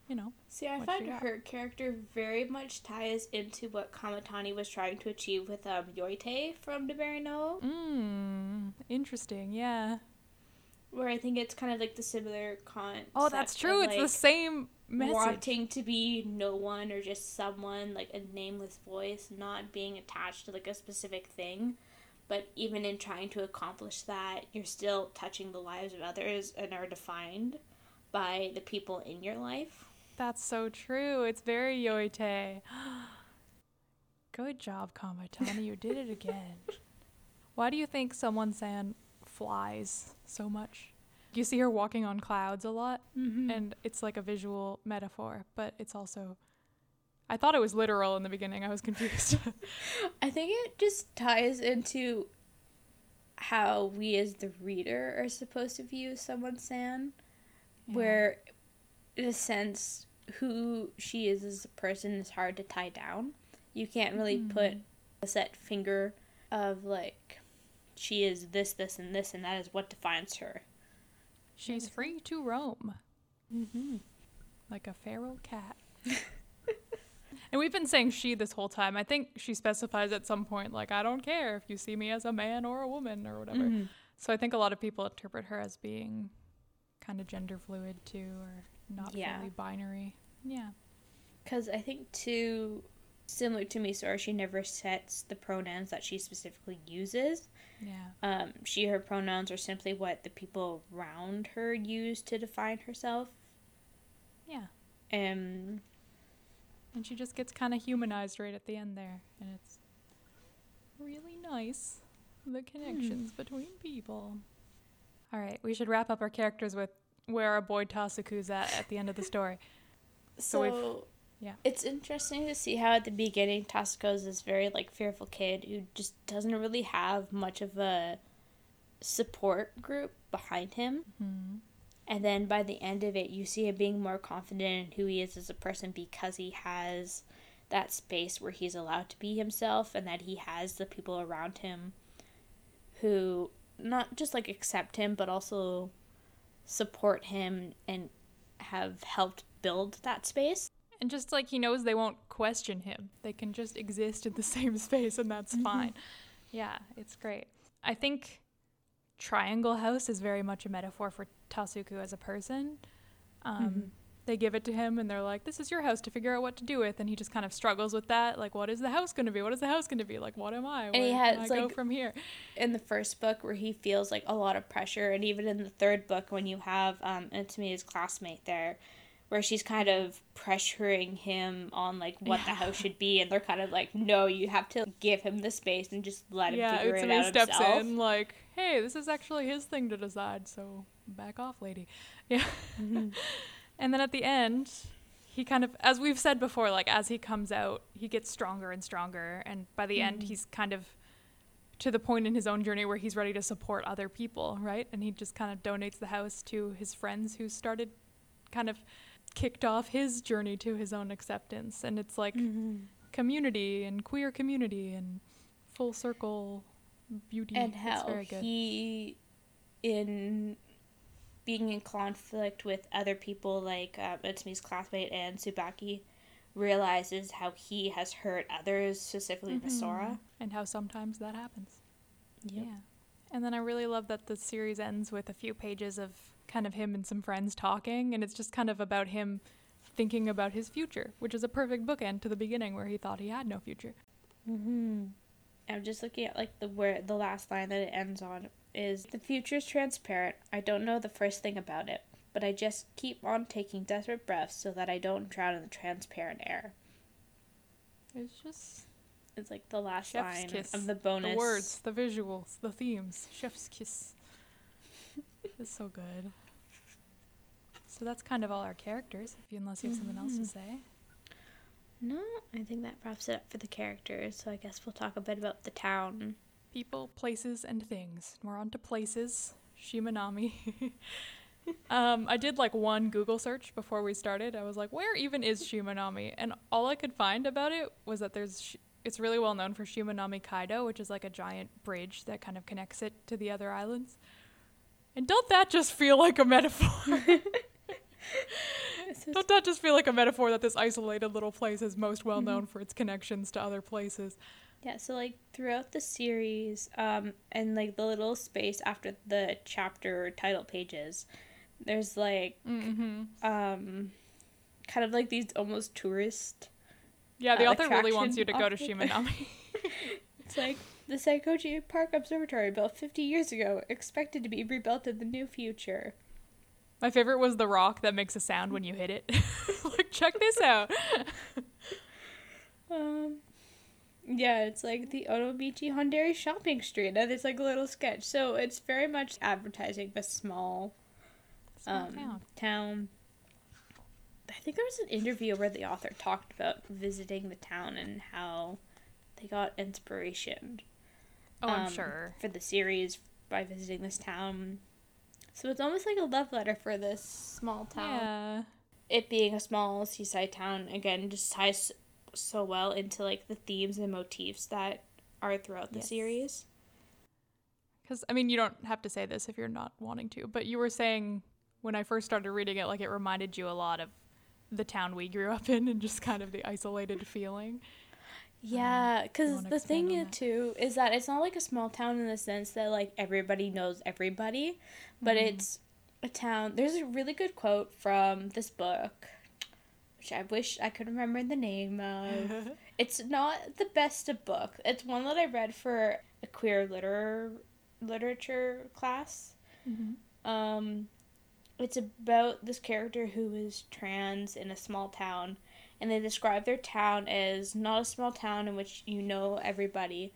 you know. See, I find her character very much ties into what Kamatani was trying to achieve with um, Yoite from Nabari no, Mm, interesting. Yeah. Where I think it's kind of like the similar con. Oh, that's true. of, it's the same message. wanting to be no one or just someone like a nameless voice not being attached to like a specific thing but even in trying to accomplish that you're still touching the lives of others and are defined by the people in your life That's so true. It's very yoite. Good job, Kamatani. You did it again. Why do you think someone San flies so much? You see her walking on clouds a lot, Mm-hmm. and it's like a visual metaphor, but it's also. I thought it was literal in the beginning. I was confused. I think it just ties into how we as the reader are supposed to view someone San, where in a sense who she is as a person is hard to tie down. You can't really put a set finger of like she is this, this, and this, and that is what defines her. she's free to roam Mm-hmm. like a feral cat. and we've been saying she this whole time. I think she specifies at some point, like, I don't care if you see me as a man or a woman or whatever. Mm-hmm. So I think a lot of people interpret her as being kind of gender fluid too, or not Yeah. fully binary. Yeah. Because I think too, similar to me, Misora, she never sets the pronouns that she specifically uses. Yeah. Um, she her pronouns are simply what the people around her use to define herself. Yeah. Um, And she just gets kind of humanized right at the end there. And it's really nice. The connections between people. All right, we should wrap up our characters with where our boy Tasuku's at at the end of the story. So so we've- yeah. it's interesting to see how at the beginning Tasuku's this very like fearful kid who just doesn't really have much of a support group behind him. hmm And then by the end of it, you see him being more confident in who he is as a person because he has that space where he's allowed to be himself and that he has the people around him who not just like accept him but also support him and have helped build that space. And just like he knows they won't question him, they can just exist in the same space and that's fine. Yeah, it's great. I think Triangle House is very much a metaphor for Tasuku as a person. Um, They give it to him and they're like, this is your house to figure out what to do with. And he just kind of struggles with that. Like, what is the house going to be? What is the house going to be? Like, what am I? Where he has, I go from here? in the first book where he feels like a lot of pressure and even in the third book when you have um Antonia's classmate there where she's kind of pressuring him on like what the house should be and they're kind of like no you have to give him the space and just let him Yeah, figure it out steps himself in, like, hey, this is actually his thing to decide, so back off, lady. Yeah. Mm-hmm. and then at the end, he kind of, as we've said before, like, as he comes out, he gets stronger and stronger. And by the end, mm-hmm. he's kind of to the point in his own journey where he's ready to support other people, right? And he just kind of donates the house to his friends who started kind of kicked off his journey to his own acceptance. And it's like, community and queer community and full circle beauty. and how very good. he in being in conflict with other people like um, Utsumi's classmate and Tsubaki realizes how he has hurt others specifically Mm-hmm. Misora and how sometimes that happens. Yep. Yeah. And then I really love that the series ends with a few pages of kind of him and some friends talking, and it's just kind of about him thinking about his future, which is a perfect bookend to the beginning where he thought he had no future. Mm-hmm. I'm just looking at like the where the last line that it ends on is the future is transparent. I don't know the first thing about it, but I just keep on taking desperate breaths so that I don't drown in the transparent air. It's just It's like the last Chef's line kiss. of the bonus. the words, the visuals, the themes, chef's kiss. It's so good. So that's kind of all our characters, if you, unless you have something else to say. No, I think that wraps it up for the characters. So I guess we'll talk a bit about the town. People, places, and things. We're on to places. Shimanami. um, I did like one Google search before we started. I was like, where even is Shimanami? And all I could find about it was that there's. Sh- it's really well known for Shimanami Kaido, which is like a giant bridge that kind of connects it to the other islands. And don't that just feel like a metaphor? don't that just feel like a metaphor that this isolated little place is most well known for its connections to other places? Yeah, so like throughout the series, um, and like the little space after the chapter title pages, there's like Mm-hmm. um, kind of like these almost tourist. Yeah, the uh, author really wants you to go to Shimanami. It's like the Senkoji Park Observatory built 50 years ago, expected to be rebuilt in the new future. My favorite was the rock that makes a sound when you hit it. like, check this out. Um, Yeah, it's like the Onomichi Hondori shopping street, and it's like a little sketch. So it's very much advertising the small, Small um, town. town. I think there was an interview where the author talked about visiting the town and how they got inspiration Oh, I'm um, sure. for the series by visiting this town. So it's almost like a love letter for this small town. Yeah. It being a small seaside town again just ties so well into like the themes and motifs that are throughout the Yes. series. Because, I mean, you don't have to say this if you're not wanting to, but you were saying when I first started reading it, like it reminded you a lot of the town we grew up in and just kind of the isolated feeling. Yeah, because the thing is, too is that it's not like a small town in the sense that like everybody knows everybody, but Mhm. it's a town. There's a really good quote from this book, which I wish I could remember the name of. it's not the best of book. It's one that I read for a queer liter literature class. Mhm. Um, it's about this character who is trans in a small town, and they describe their town as not a small town in which you know everybody,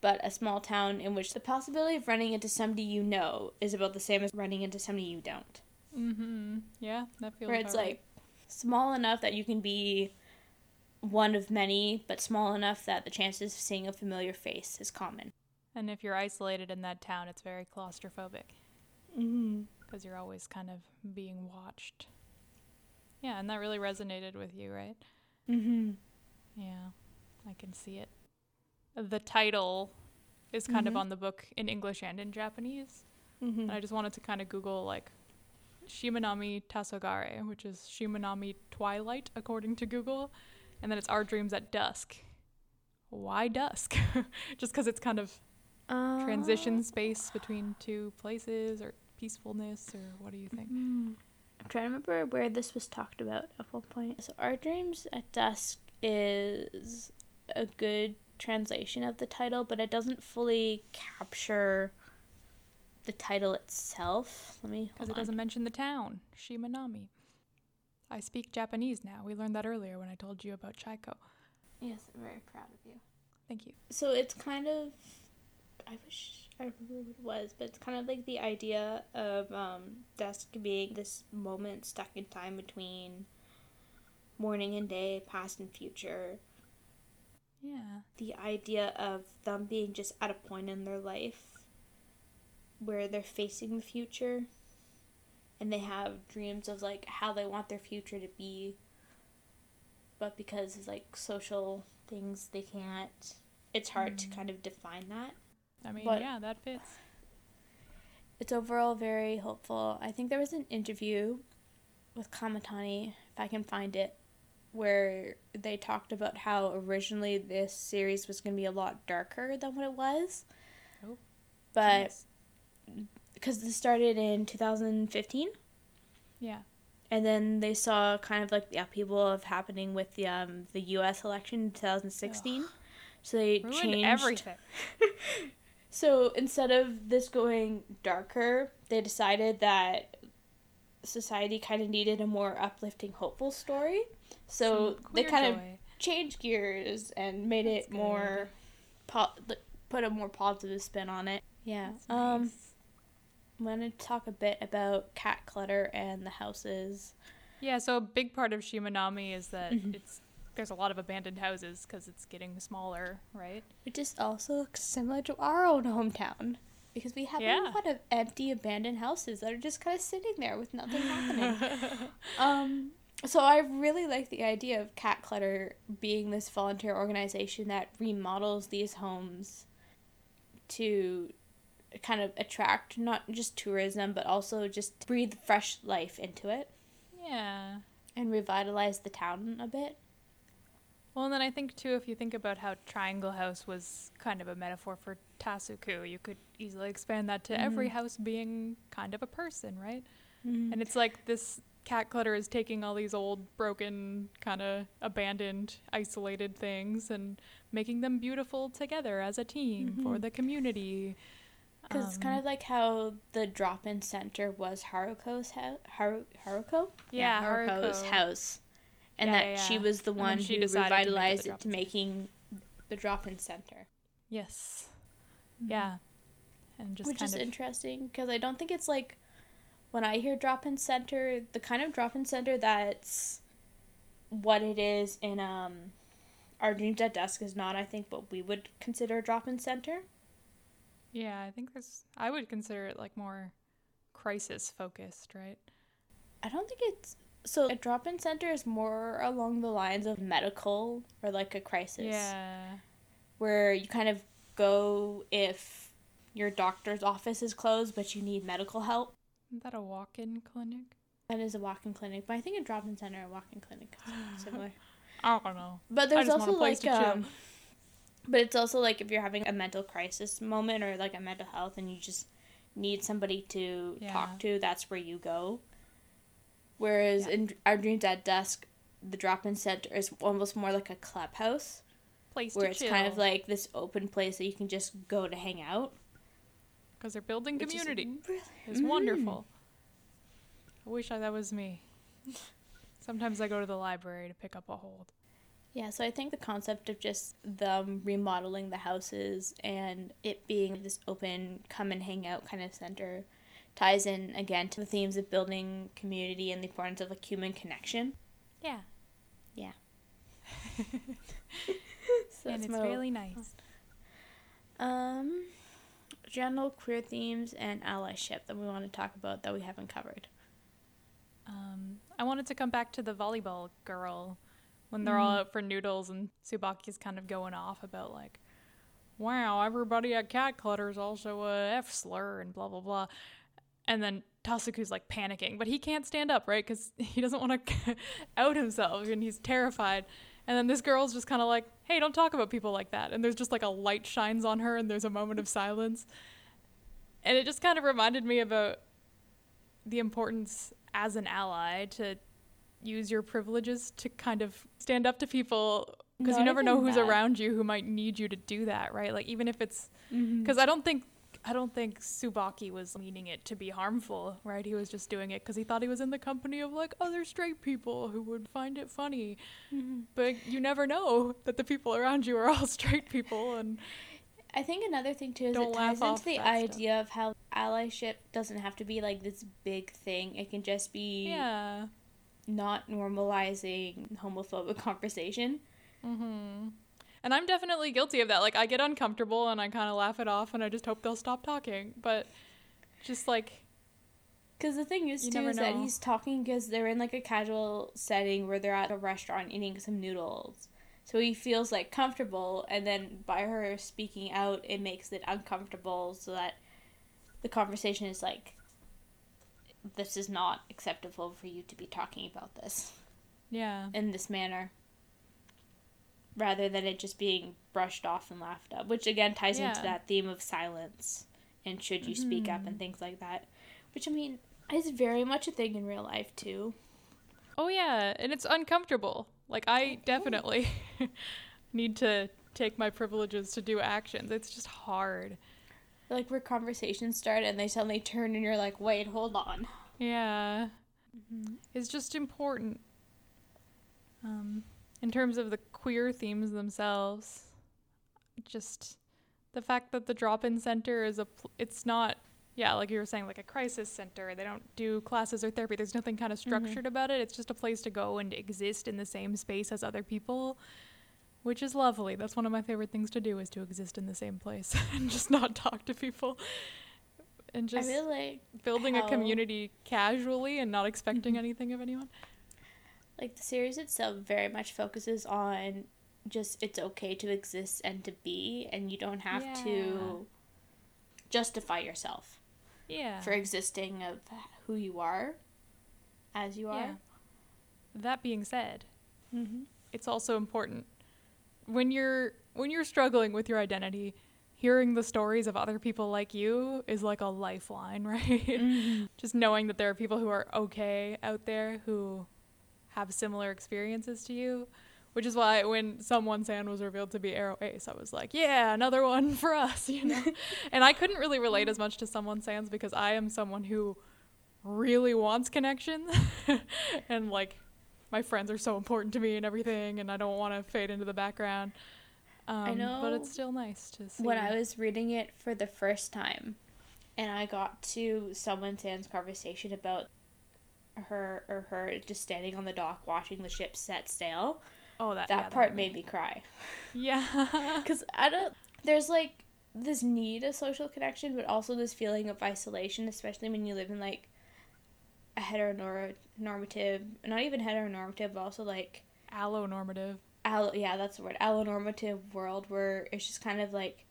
but a small town in which the possibility of running into somebody you know is about the same as running into somebody you don't. Mm-hmm. Yeah, that feels Where it's right. like small enough that you can be one of many, but small enough that the chances of seeing a familiar face is common. And if you're isolated in that town, it's very claustrophobic Mm-hmm. because you're always kind of being watched. Yeah, and that really resonated with you, right? Mm-hmm. Yeah, I can see it. The title is kind of Mhm. on the book in English and in Japanese. Mm-hmm. And I just wanted to kind of Google like Shimanami Tasogare, which is Shimanami Twilight according to Google, and then it's Our Dreams at Dusk. Why dusk? just because it's kind of Uh, transition space between two places or peacefulness or what do you think? Mm. I'm trying to remember where this was talked about at one point. So, Our Dreams at Dusk is a good translation of the title, but it doesn't fully capture the title itself. Let me. Because it doesn't mention the town, Shimanami. I speak Japanese now. We learned that earlier when I told you about Chaiko. Yes, I'm very proud of you. Thank you. So it's kind of. I wish I don't remember what it was, but it's kind of like the idea of um, dusk being this moment stuck in time between morning and day, past and future. Yeah. the idea of them being just at a point in their life where they're facing the future and they have dreams of like how they want their future to be but because of like social things they can't it's hard to Mm. kind of define that I mean, But- yeah, that fits. it's overall very hopeful i think there was an interview with kamatani if i can find it where they talked about how originally this series was going to be a lot darker than what it was Oh, but because this started in 2015 Yeah. and then they saw kind of like the upheaval of happening with the um the US election in 2016 so they Ruined changed everything. so instead of this going darker they decided that society kind of needed a more uplifting hopeful story so they kind of joy. changed gears and made That's it more po- put a more positive spin on it yeah um. I'm going to talk a bit about cat clutter and the houses. Yeah, so a big part of Shimanami is that Mhm. it's there's a lot of abandoned houses because it's getting smaller, right? Which is also looks similar to our own hometown. Because we have Yeah. a lot of empty, abandoned houses that are just kind of sitting there with nothing happening. um, so I really like the idea of Cat Clutter being this volunteer organization that remodels these homes to kind of attract not just tourism, but also just breathe fresh life into it yeah. and revitalize the town a bit. Well, and then I think too, if you think about how Triangle House was kind of a metaphor for Tasuku, you could easily expand that to every Mhm. house being kind of a person, right? Mm. And it's like this cat clutter is taking all these old, broken, kind of abandoned, isolated things and making them beautiful together as a team for Mhm. the community. Because it's Um, kind of like how the drop-in center was Haruko's house. Haru- Haruko? Yeah, Haruko's Haruko. house. And Yeah, that yeah, she was the one who decided to it revitalized it to making the drop-in center. Yes. Yeah. And just which is of interesting because I don't think it's like when I hear drop-in center, the kind of drop-in center that's what it is in um our dreams at dusk is not I think what we would consider a drop-in center. Yeah, I think there's I would consider it like more crisis focused, right? I don't think it's so a drop-in center is more along the lines of medical or like a crisis. Yeah. Where you kind of go if your doctor's office is closed but you need medical help. Isn't that a walk-in clinic? That is a walk-in clinic, but I think a drop-in center and walk-in clinic is similar. I don't know. But there's also like um, but it's also like if you're having a mental crisis moment or like a mental health and you just need somebody to Yeah. talk to, that's where you go. Whereas Yeah. in our dreams at dusk, the drop-in center is almost more like a clubhouse Place where it's chill. kind of like this open place that you can just go to hang out. because they're building community. really- It's Mhm. wonderful. I wish I, that was me. Sometimes I go to the library to pick up a hold. Yeah, so I think the concept of just them remodeling the houses and it being this open come and hang out kind of center ties in again to the themes of building community and the importance of like human connection. Yeah. Yeah. So and it's really nice. um general queer themes and allyship that we want to talk about that we haven't covered. Um, I wanted to come back to the volleyball girl when they're all out for noodles and Tsubaki's kind of going off about like, wow, everybody at Cat Clutter's also a F slur and blah blah blah, and then Tasuku's like panicking, but he can't stand up, right? Because he doesn't want to out himself and he's terrified. And then this girl's just kind of like, hey, don't talk about people like that. And there's just like a light shines on her and there's a moment of silence. And it just kind of reminded me about the importance as an ally to use your privileges to kind of stand up to people because you never know who's that. around you who might need you to do that, right? Like even if it's Mm-hmm. because I don't think I don't think Tsubaki was meaning it to be harmful, right? He was just doing it because he thought he was in the company of like other straight people who would find it funny. Mm-hmm. But you never know that the people around you are all straight people, and I think another thing too is it ties into the that stuff. idea of how allyship doesn't have to be like this big thing. It can just be yeah. not normalizing homophobic conversation. Mm-hmm. And I'm definitely guilty of that. Like I get uncomfortable and I kind of laugh it off, and I just hope they'll stop talking. But just like Because the thing is, You too, is that he's talking because they're in like a casual setting where they're at a restaurant eating some noodles. So he feels like comfortable, and then by her speaking out, it makes it uncomfortable so that the conversation is like, this is not acceptable for you to be talking about this yeah, in this manner. Rather than it just being brushed off and laughed at, which again ties into that theme of silence and should you speak up and things like that. Which I mean is very much a thing in real life too. Oh yeah, and it's uncomfortable. Like I definitely need to take my privileges to do actions. It's just hard. Like where conversations start and they suddenly turn and you're like, wait, hold on. Yeah. It's just important. Um, in terms of the queer themes themselves, just the fact that the drop-in center is a pl- it's not yeah, like you were saying like a crisis center. They don't do classes or therapy. There's nothing kind of structured about it. It's just a place to go and exist in the same space as other people. Which is lovely. That's one of my favorite things to do is to exist in the same place and just not talk to people. And just I feel like building a community casually and not expecting Mhm. anything of anyone. Like the series itself very much focuses on just it's okay to exist and to be and you don't have Yeah. to justify yourself Yeah. for existing of who you are as you yeah. are. That being said, Mm-hmm. it's also important when you're when you're struggling with your identity, hearing the stories of other people like you is like a lifeline, right? Mm-hmm. Just knowing that there are people who are okay out there who have similar experiences to you. Which is why when someone San was revealed to be Aro Ace, I was like, yeah, another one for us, you know? and I couldn't really relate as much to someone Sans because I am someone who really wants connection. and like, my friends are so important to me and everything, and I don't want to fade into the background. Um, know but it's still nice to see. when I was reading it for the first time, and I got to someone San's conversation about her or her just standing on the dock watching the ship set sail. oh that That yeah, part made me cry Yeah. because I don't. There's like this need of social connection, but also this feeling of isolation, especially when you live in like a heteronormative, not even heteronormative, but also like Allonormative. allo yeah that's the word allonormative world where it's just kind of like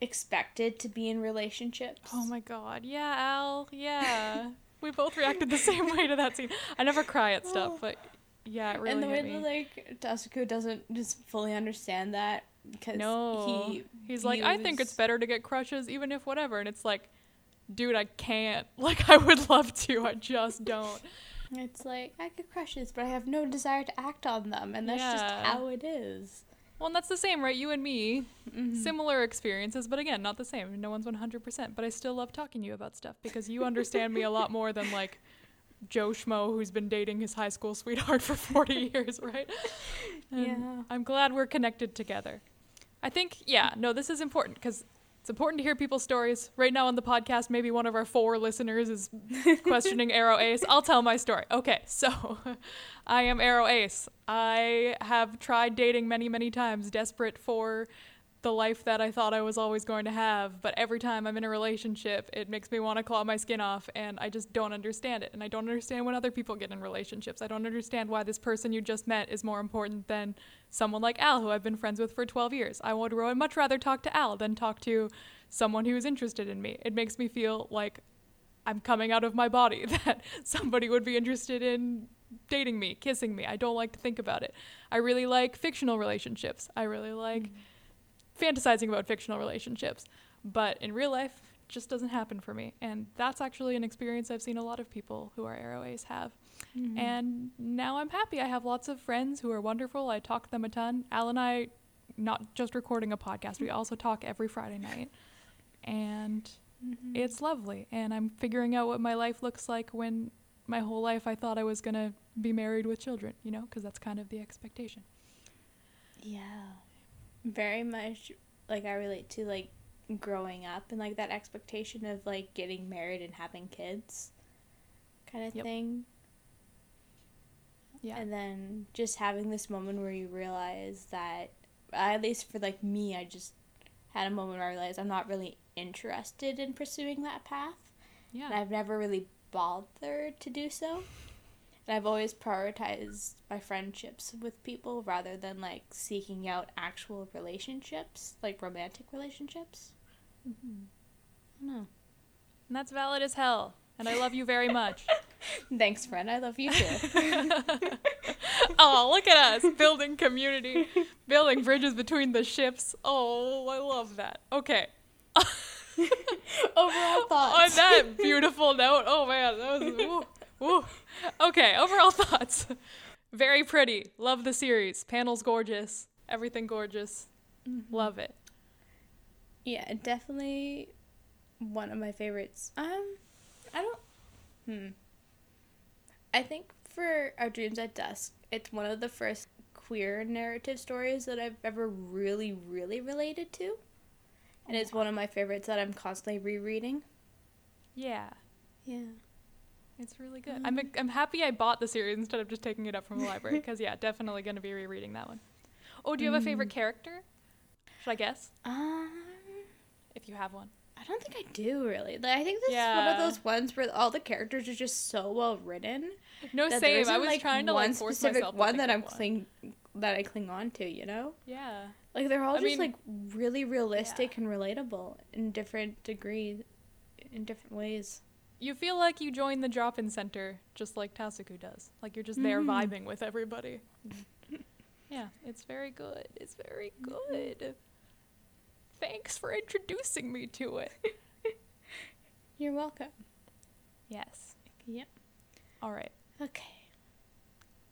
expected to be in relationships Oh my god. Yeah, Al. Yeah. we both reacted the same way to that scene. I never cry at stuff, oh. but yeah, it really and the way that like Tasuku doesn't just fully understand that because no. he He's like, I think it's better to get crushes even if whatever. And it's like, dude, I can't. Like, I would love to. I just don't. it's like I get crushes but I have no desire to act on them and that's just how it is Well, and that's the same, right? You and me, Mhm. similar experiences, but again, not the same. No one's 100%. But I still love talking to you about stuff because you understand me a lot more than like Joe Schmo who's been dating his high school sweetheart for 40 years, right? And Yeah. I'm glad we're connected together. I think, yeah, no, this is important because it's important to hear people's stories. Right now on the podcast, maybe one of our four listeners is questioning Aro Ace. I'll tell my story. Okay, so I am Aro Ace. I have tried dating many, many times, desperate for the life that I thought I was always going to have. But every time I'm in a relationship, it makes me want to claw my skin off, and I just don't understand it. And I don't understand when other people get in relationships. I don't understand why this person you just met is more important than someone like Al, who I've been friends with for 12 years. I would much rather talk to Al than talk to someone who's interested in me. It makes me feel like I'm coming out of my body, that somebody would be interested in dating me, kissing me. I don't like to think about it. I really like fictional relationships. I really like mm-hmm. fantasizing about fictional relationships. But in real life, it just doesn't happen for me. And that's actually an experience I've seen a lot of people who are Ace have. Mm-hmm. And now I'm happy. I have lots of friends who are wonderful. I talk to them a ton. Al and I, not just recording a podcast, we also talk every Friday night. And Mhm. it's lovely. And I'm figuring out what my life looks like when my whole life I thought I was going to be married with children, you know, because that's kind of the expectation. Yeah. Very much like I relate to like growing up and like that expectation of like getting married and having kids kind of Yep. thing. Yeah. And then just having this moment where you realize that at least for like me, I just had a moment where I realized I'm not really interested in pursuing that path. yeah. And I've never really bothered to do so. And I've always prioritized my friendships with people rather than like seeking out actual relationships, like romantic relationships. Mm-hmm. I don't know. And that's valid as hell. And I love you very much. Thanks, friend. I love you too. oh, look at us building community, building bridges between the ships. Oh, I love that. Okay. Overall thoughts. On that beautiful note, oh man, that was woo, woo. Okay, overall thoughts. Very pretty. Love the series. Panels gorgeous. Everything gorgeous. Love it. Yeah, definitely one of my favorites. Um, I don't. Hmm. I think for Our Dreams at Dusk, it's one of the first queer narrative stories that I've ever really, really related to. And it's one of my favorites that I'm constantly rereading. Yeah. Yeah. It's really good. I'm I'm happy I bought the series instead of just taking it up from the library because yeah, definitely going to be rereading that one. Oh, do you have a favorite character? Should I guess? Um, If you have one. I don't think I do really. Like, I think this is one of those ones where all the characters are just so well written. No, same. I was like, trying to one like force specific myself one that I'm one. cling that I cling on to. You know. Yeah. Like they're all I just mean- like really realistic and relatable in different degrees, in different ways. You feel like you join the drop-in center just like Tasuku does. Like you're just there Mhm. vibing with everybody. yeah, it's very good. It's very good. Thanks for introducing me to it. You're welcome. Yes. Yep. All right. Okay.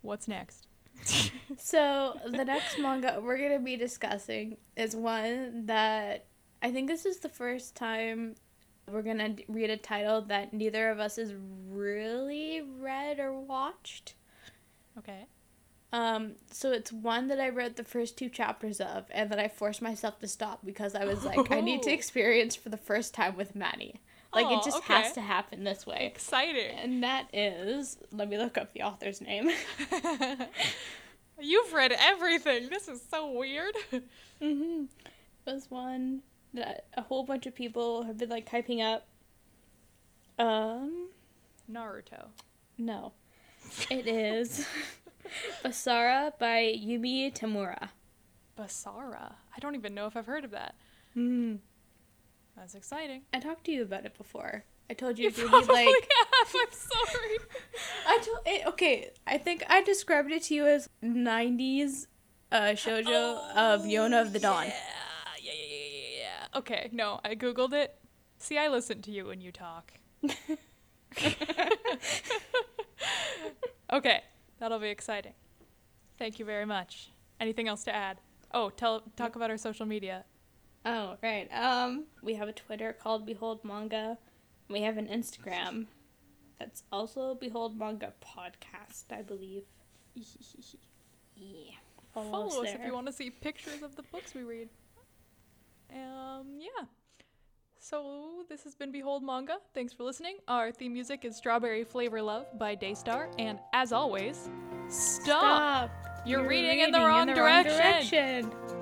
What's next? So the next manga we're gonna be discussing is one that I think this is the first time we're gonna d- read a title that neither of us has really read or watched. Okay. Um, so it's one that I read the first two chapters of, and then I forced myself to stop because I was like, I need to Oh. experience for the first time with Maddie. Like Oh, it just okay. has to happen this way. Exciting. And that is, let me look up the author's name. You've read everything. This is so weird. mm-hmm. Was one that a whole bunch of people have been like hyping up. Um, Naruto. no, it is Basara by Yumi Tamura. Basara. I don't even know if I've heard of that. Mm. That's exciting. I talked to you about it before. I told you You would probably be like have. I'm sorry. I told it, okay. I think I described it to you as '90s uh, shojo of Yona of the Dawn. Yeah, yeah, yeah, yeah, yeah, yeah. Okay, no, I googled it. See, I listen to you when you talk. okay, that'll be exciting. Thank you very much. Anything else to add? Oh, tell talk about our social media. Oh right. Um, we have a Twitter called Behold Manga. We have an Instagram that's also Behold Manga Podcast, I believe. Yeah. Follow us if you want to see pictures of the books we read. Um, yeah. So this has been Behold Manga. Thanks for listening. Our theme music is Strawberry Flavor Love by Daystar, and as always, stop. Stop. You're reading in the wrong direction. direction.